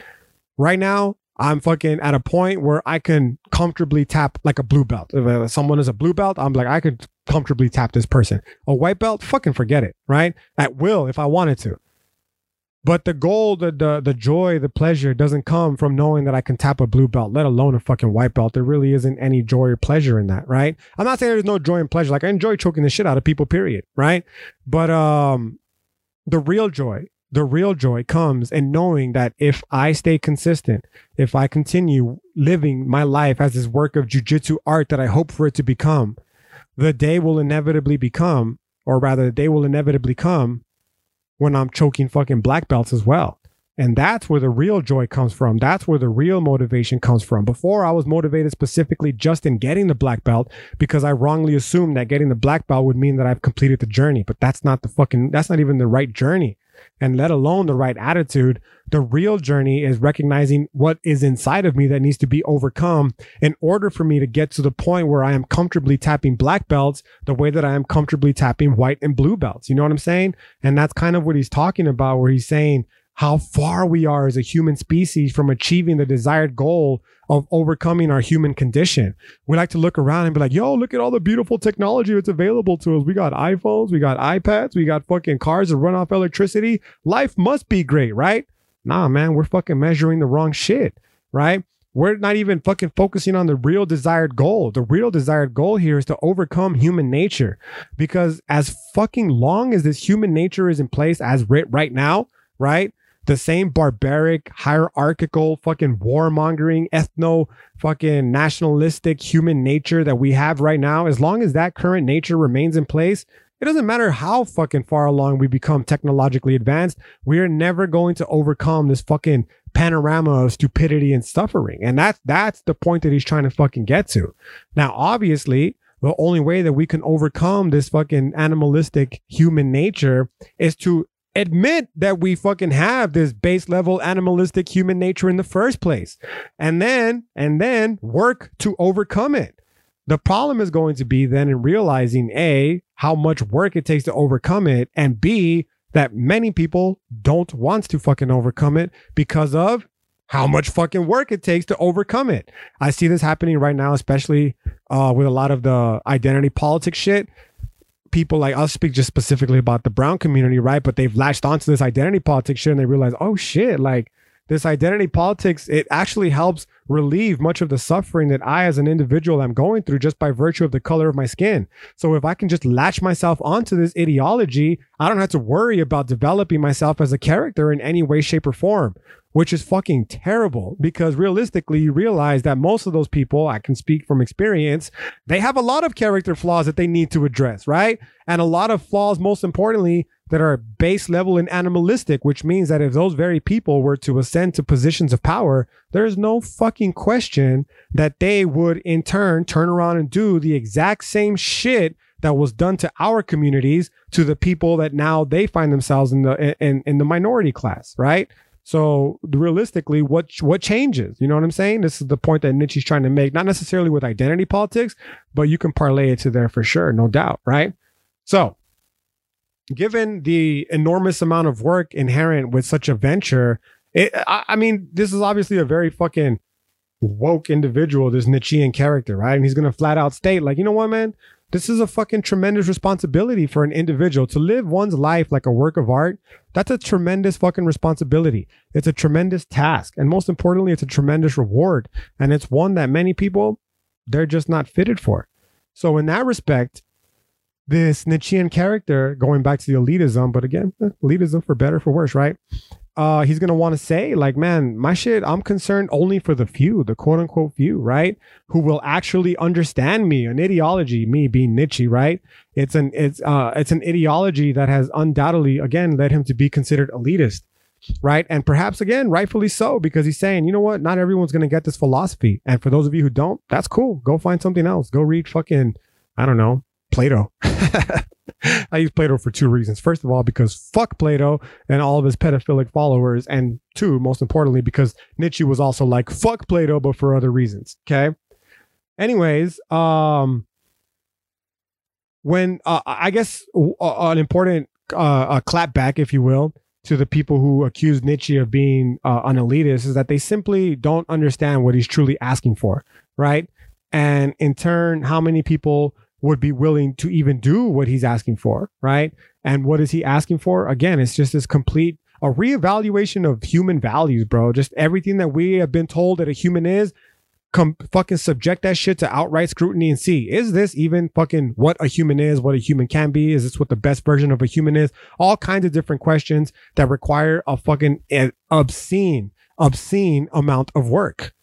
Right now, I'm fucking at a point where I can comfortably tap like a blue belt. If uh, someone is a blue belt, I'm like, I could comfortably tap this person. A white belt, fucking forget it, right? At will if I wanted to. But the goal, the, the the joy, the pleasure doesn't come from knowing that I can tap a blue belt, let alone a fucking white belt. There really isn't any joy or pleasure in that, right? I'm not saying there's no joy and pleasure. Like I enjoy choking the shit out of people, period, right? But um the real joy the real joy comes in knowing that if I stay consistent, if I continue living my life as this work of jujitsu art that I hope for it to become, the day will inevitably become, or rather, the day will inevitably come when I'm choking fucking black belts as well. And that's where the real joy comes from. That's where the real motivation comes from. Before, I was motivated specifically just in getting the black belt because I wrongly assumed that getting the black belt would mean that I've completed the journey. But that's not the fucking, that's not even the right journey and let alone the right attitude. The real journey is recognizing what is inside of me that needs to be overcome in order for me to get to the point where I am comfortably tapping black belts the way that I am comfortably tapping white and blue belts. You know what I'm saying? And that's kind of what he's talking about, where he's saying, how far we are as a human species from achieving the desired goal of overcoming our human condition. We like to look around and be like, yo, look at all the beautiful technology that's available to us. We got iPhones, we got iPads, we got fucking cars that run off electricity. Life must be great, right? Nah, man, we're fucking measuring the wrong shit, right? We're not even fucking focusing on the real desired goal. The real desired goal here is to overcome human nature. Because as fucking long as this human nature is in place as writ right now, right? The same barbaric, hierarchical, fucking warmongering, ethno, fucking nationalistic human nature that we have right now, as long as that current nature remains in place, it doesn't matter how fucking far along we become technologically advanced, we are never going to overcome this fucking panorama of stupidity and suffering. And that's that's the point that he's trying to fucking get to. Now, obviously, the only way that we can overcome this fucking animalistic human nature is to admit that we fucking have this base level animalistic human nature in the first place. And then and then work to overcome it. The problem is going to be then in realizing a how much work it takes to overcome it and b that many people don't want to fucking overcome it because of how much fucking work it takes to overcome it. I see this happening right now, especially uh, with a lot of the identity politics shit people like I'll speak just specifically about the brown community, right? But they've latched onto this identity politics shit and they realize, oh shit, like this identity politics, it actually helps relieve much of the suffering that I, as an individual, am going through just by virtue of the color of my skin. So if I can just latch myself onto this ideology, I don't have to worry about developing myself as a character in any way, shape, or form, which is fucking terrible because realistically, you realize that most of those people, I can speak from experience, they have a lot of character flaws that they need to address, right? And a lot of flaws, most importantly, that are base level and animalistic, which means that if those very people were to ascend to positions of power, there's no fucking question that they would in turn turn around and do the exact same shit that was done to our communities to the people that now they find themselves in the in, in the minority class, right? So realistically, what what changes? You know what I'm saying? This is the point that Nietzsche's trying to make, not necessarily with identity politics, but you can parlay it to there for sure, no doubt, right? So given the enormous amount of work inherent with such a venture, it, I, I mean, this is obviously a very fucking woke individual, this Nietzschean character, right? And he's to flat out state, like, you know what, man? This is a fucking tremendous responsibility for an individual to live one's life like a work of art. That's a tremendous fucking responsibility. It's a tremendous task. And most importantly, it's a tremendous reward. And it's one that many people, they're just not fitted for. So, in that respect, this Nietzschean character, going back to the elitism, but again, eh, elitism for better, for worse, right? Uh, he's gonna want to say, like, man, my shit, I'm concerned only for the few, the quote unquote few, right? Who will actually understand me, an ideology, me being Nietzsche, right? It's an it's uh it's an ideology that has undoubtedly, again, led him to be considered elitist, right? And perhaps again, rightfully so, because he's saying, you know what, not everyone's gonna get this philosophy. And for those of you who don't, that's cool. Go find something else. Go read fucking, I don't know, Plato. I use Plato for two reasons. First of all, because fuck Plato and all of his pedophilic followers. And two, most importantly, because Nietzsche was also like fuck Plato, but for other reasons. Okay. Anyways, um, when uh, I guess uh, an important uh, clapback, if you will, to the people who accuse Nietzsche of being uh, an elitist is that they simply don't understand what he's truly asking for, right? And in turn, how many people would be willing to even do what he's asking for, right? And what is he asking for? Again, it's just this complete a reevaluation of human values, bro. Just everything that we have been told that a human is, come fucking subject that shit to outright scrutiny and see is this even fucking what a human is, what a human can be? Is this what the best version of a human is? All kinds of different questions that require a fucking eh, obscene, obscene amount of work.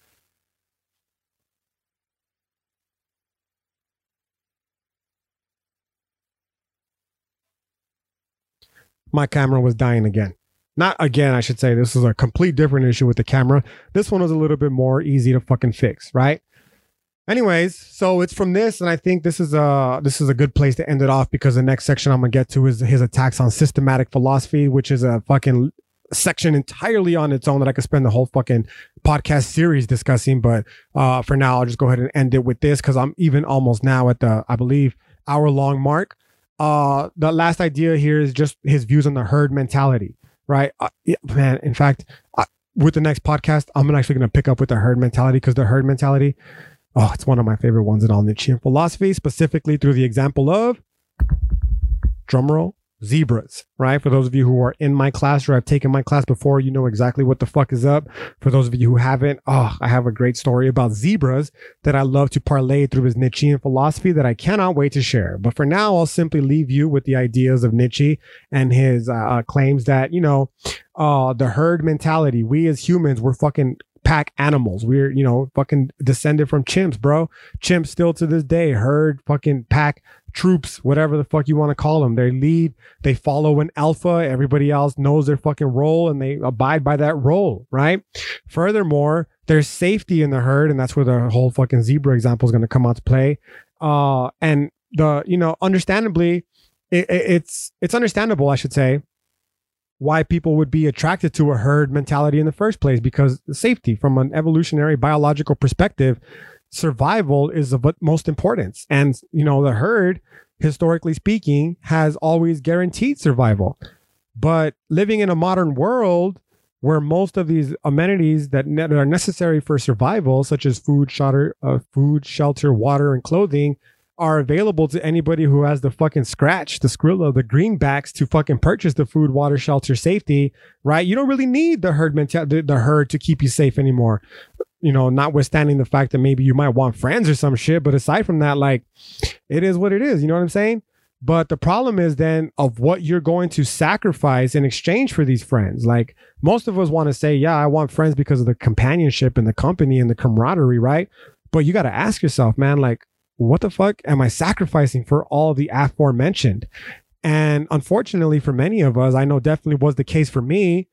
My camera was dying again. Not again, I should say. This is a complete different issue with the camera. This one was a little bit more easy to fucking fix, right? Anyways, so it's from this, and I think this is a this is a good place to end it off because the next section I'm gonna get to is his attacks on systematic philosophy, which is a fucking section entirely on its own that I could spend the whole fucking podcast series discussing. But uh, for now, I'll just go ahead and end it with this because I'm even almost now at the I believe hour long mark uh the last idea here is just his views on the herd mentality right? Uh, yeah, man in fact uh, with the next podcast i'm actually going to pick up with the herd mentality because the herd mentality oh it's one of my favorite ones in all nietzschean philosophy specifically through the example of drumroll zebras, right? For those of you who are in my class or have taken my class before, you know exactly what the fuck is up. For those of you who haven't, oh, I have a great story about zebras that I love to parlay through his Nietzschean philosophy that I cannot wait to share. But for now, I'll simply leave you with the ideas of Nietzsche and his uh, uh claims that, you know, uh, the herd mentality. We as humans, we're fucking pack animals. We're, you know, fucking descended from chimps, bro. Chimps still to this day, herd fucking pack troops, whatever the fuck you want to call them. They lead, they follow an alpha. Everybody else knows their fucking role and they abide by that role, right? Furthermore, there's safety in the herd, and that's where the whole fucking zebra example is going to come out to play. Uh, and the, you know, understandably, it, it's it's understandable, I should say, why people would be attracted to a herd mentality in the first place because safety from an evolutionary biological perspective survival is of most importance. And, you know, the herd, historically speaking, has always guaranteed survival. But living in a modern world where most of these amenities that, ne- are necessary for survival, such as food, shelter, uh, food, shelter, water, and clothing, are available to anybody who has the fucking scratch, the Skrilla, the greenbacks to fucking purchase the food, water, shelter, safety, right? You don't really need the herd mentality, the herd to keep you safe anymore. You know, notwithstanding the fact that maybe you might want friends or some shit, but aside from that, like, it is what it is. You know what I'm saying? But the problem is then of what you're going to sacrifice in exchange for these friends. Like most of us want to say, yeah, I want friends because of the companionship and the company and the camaraderie, right? But you got to ask yourself, man, like, what the fuck am I sacrificing for all the aforementioned? And unfortunately, for many of us, I know definitely was the case for me,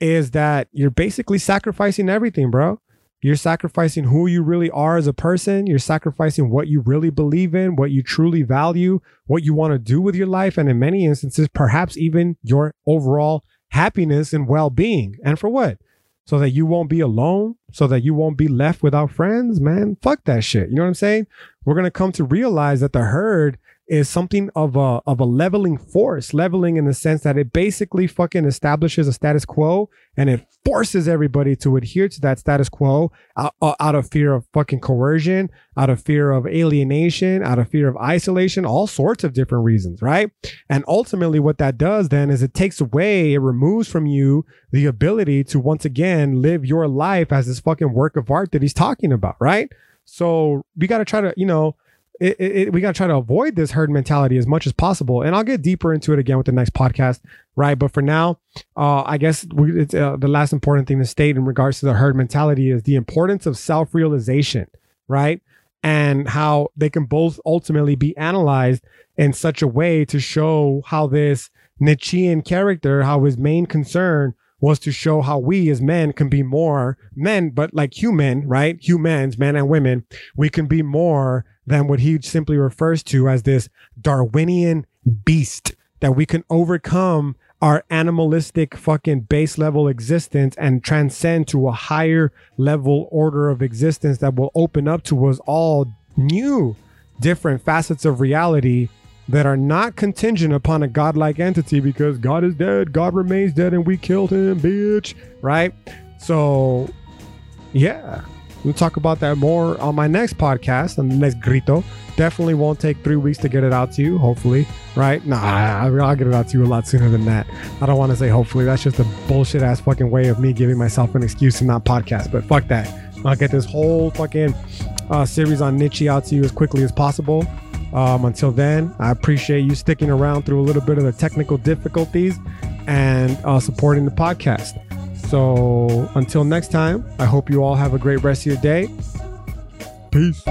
is that you're basically sacrificing everything, bro. You're sacrificing who you really are as a person. You're sacrificing what you really believe in, what you truly value, what you want to do with your life, and in many instances, perhaps even your overall happiness and well being. And for what? So that you won't be alone, so that you won't be left without friends, man. Fuck that shit. You know what I'm saying? We're going to come to realize that the herd is something of a of a leveling force, leveling in the sense that it basically fucking establishes a status quo and it forces everybody to adhere to that status quo out, out of fear of fucking coercion, out of fear of alienation, out of fear of isolation, all sorts of different reasons, right? And ultimately, what that does then is it takes away, it removes from you the ability to once again live your life as this fucking work of art that he's talking about, right? So we got to try to, you know, it, it, we got to try to avoid this herd mentality as much as possible. And I'll get deeper into it again with the next podcast, right? But for now, uh, I guess we, uh, the last important thing to state in regards to the herd mentality is the importance of self realization, right? And how they can both ultimately be analyzed in such a way to show how this Nietzschean character, how his main concern was to show how we as men can be more men, but like human, right? Humans, men and women, we can be more than what he simply refers to as this Darwinian beast that we can overcome our animalistic fucking base level existence and transcend to a higher level order of existence that will open up to us all new different facets of reality that are not contingent upon a godlike entity because God is dead, God remains dead, and we killed him, bitch. Right? So, yeah, we'll talk about that more on my next podcast, on the next Grito. Definitely won't take three weeks to get it out to you, hopefully. Right? Nah, I'll get it out to you a lot sooner than that. I don't want to say hopefully. That's just a bullshit ass fucking way of me giving myself an excuse to not podcast, but fuck that. I'll get this whole fucking uh, series on Nietzsche out to you as quickly as possible. Um, until then, I appreciate you sticking around through a little bit of the technical difficulties and uh, supporting the podcast. So until next time, I hope you all have a great rest of your day. Peace.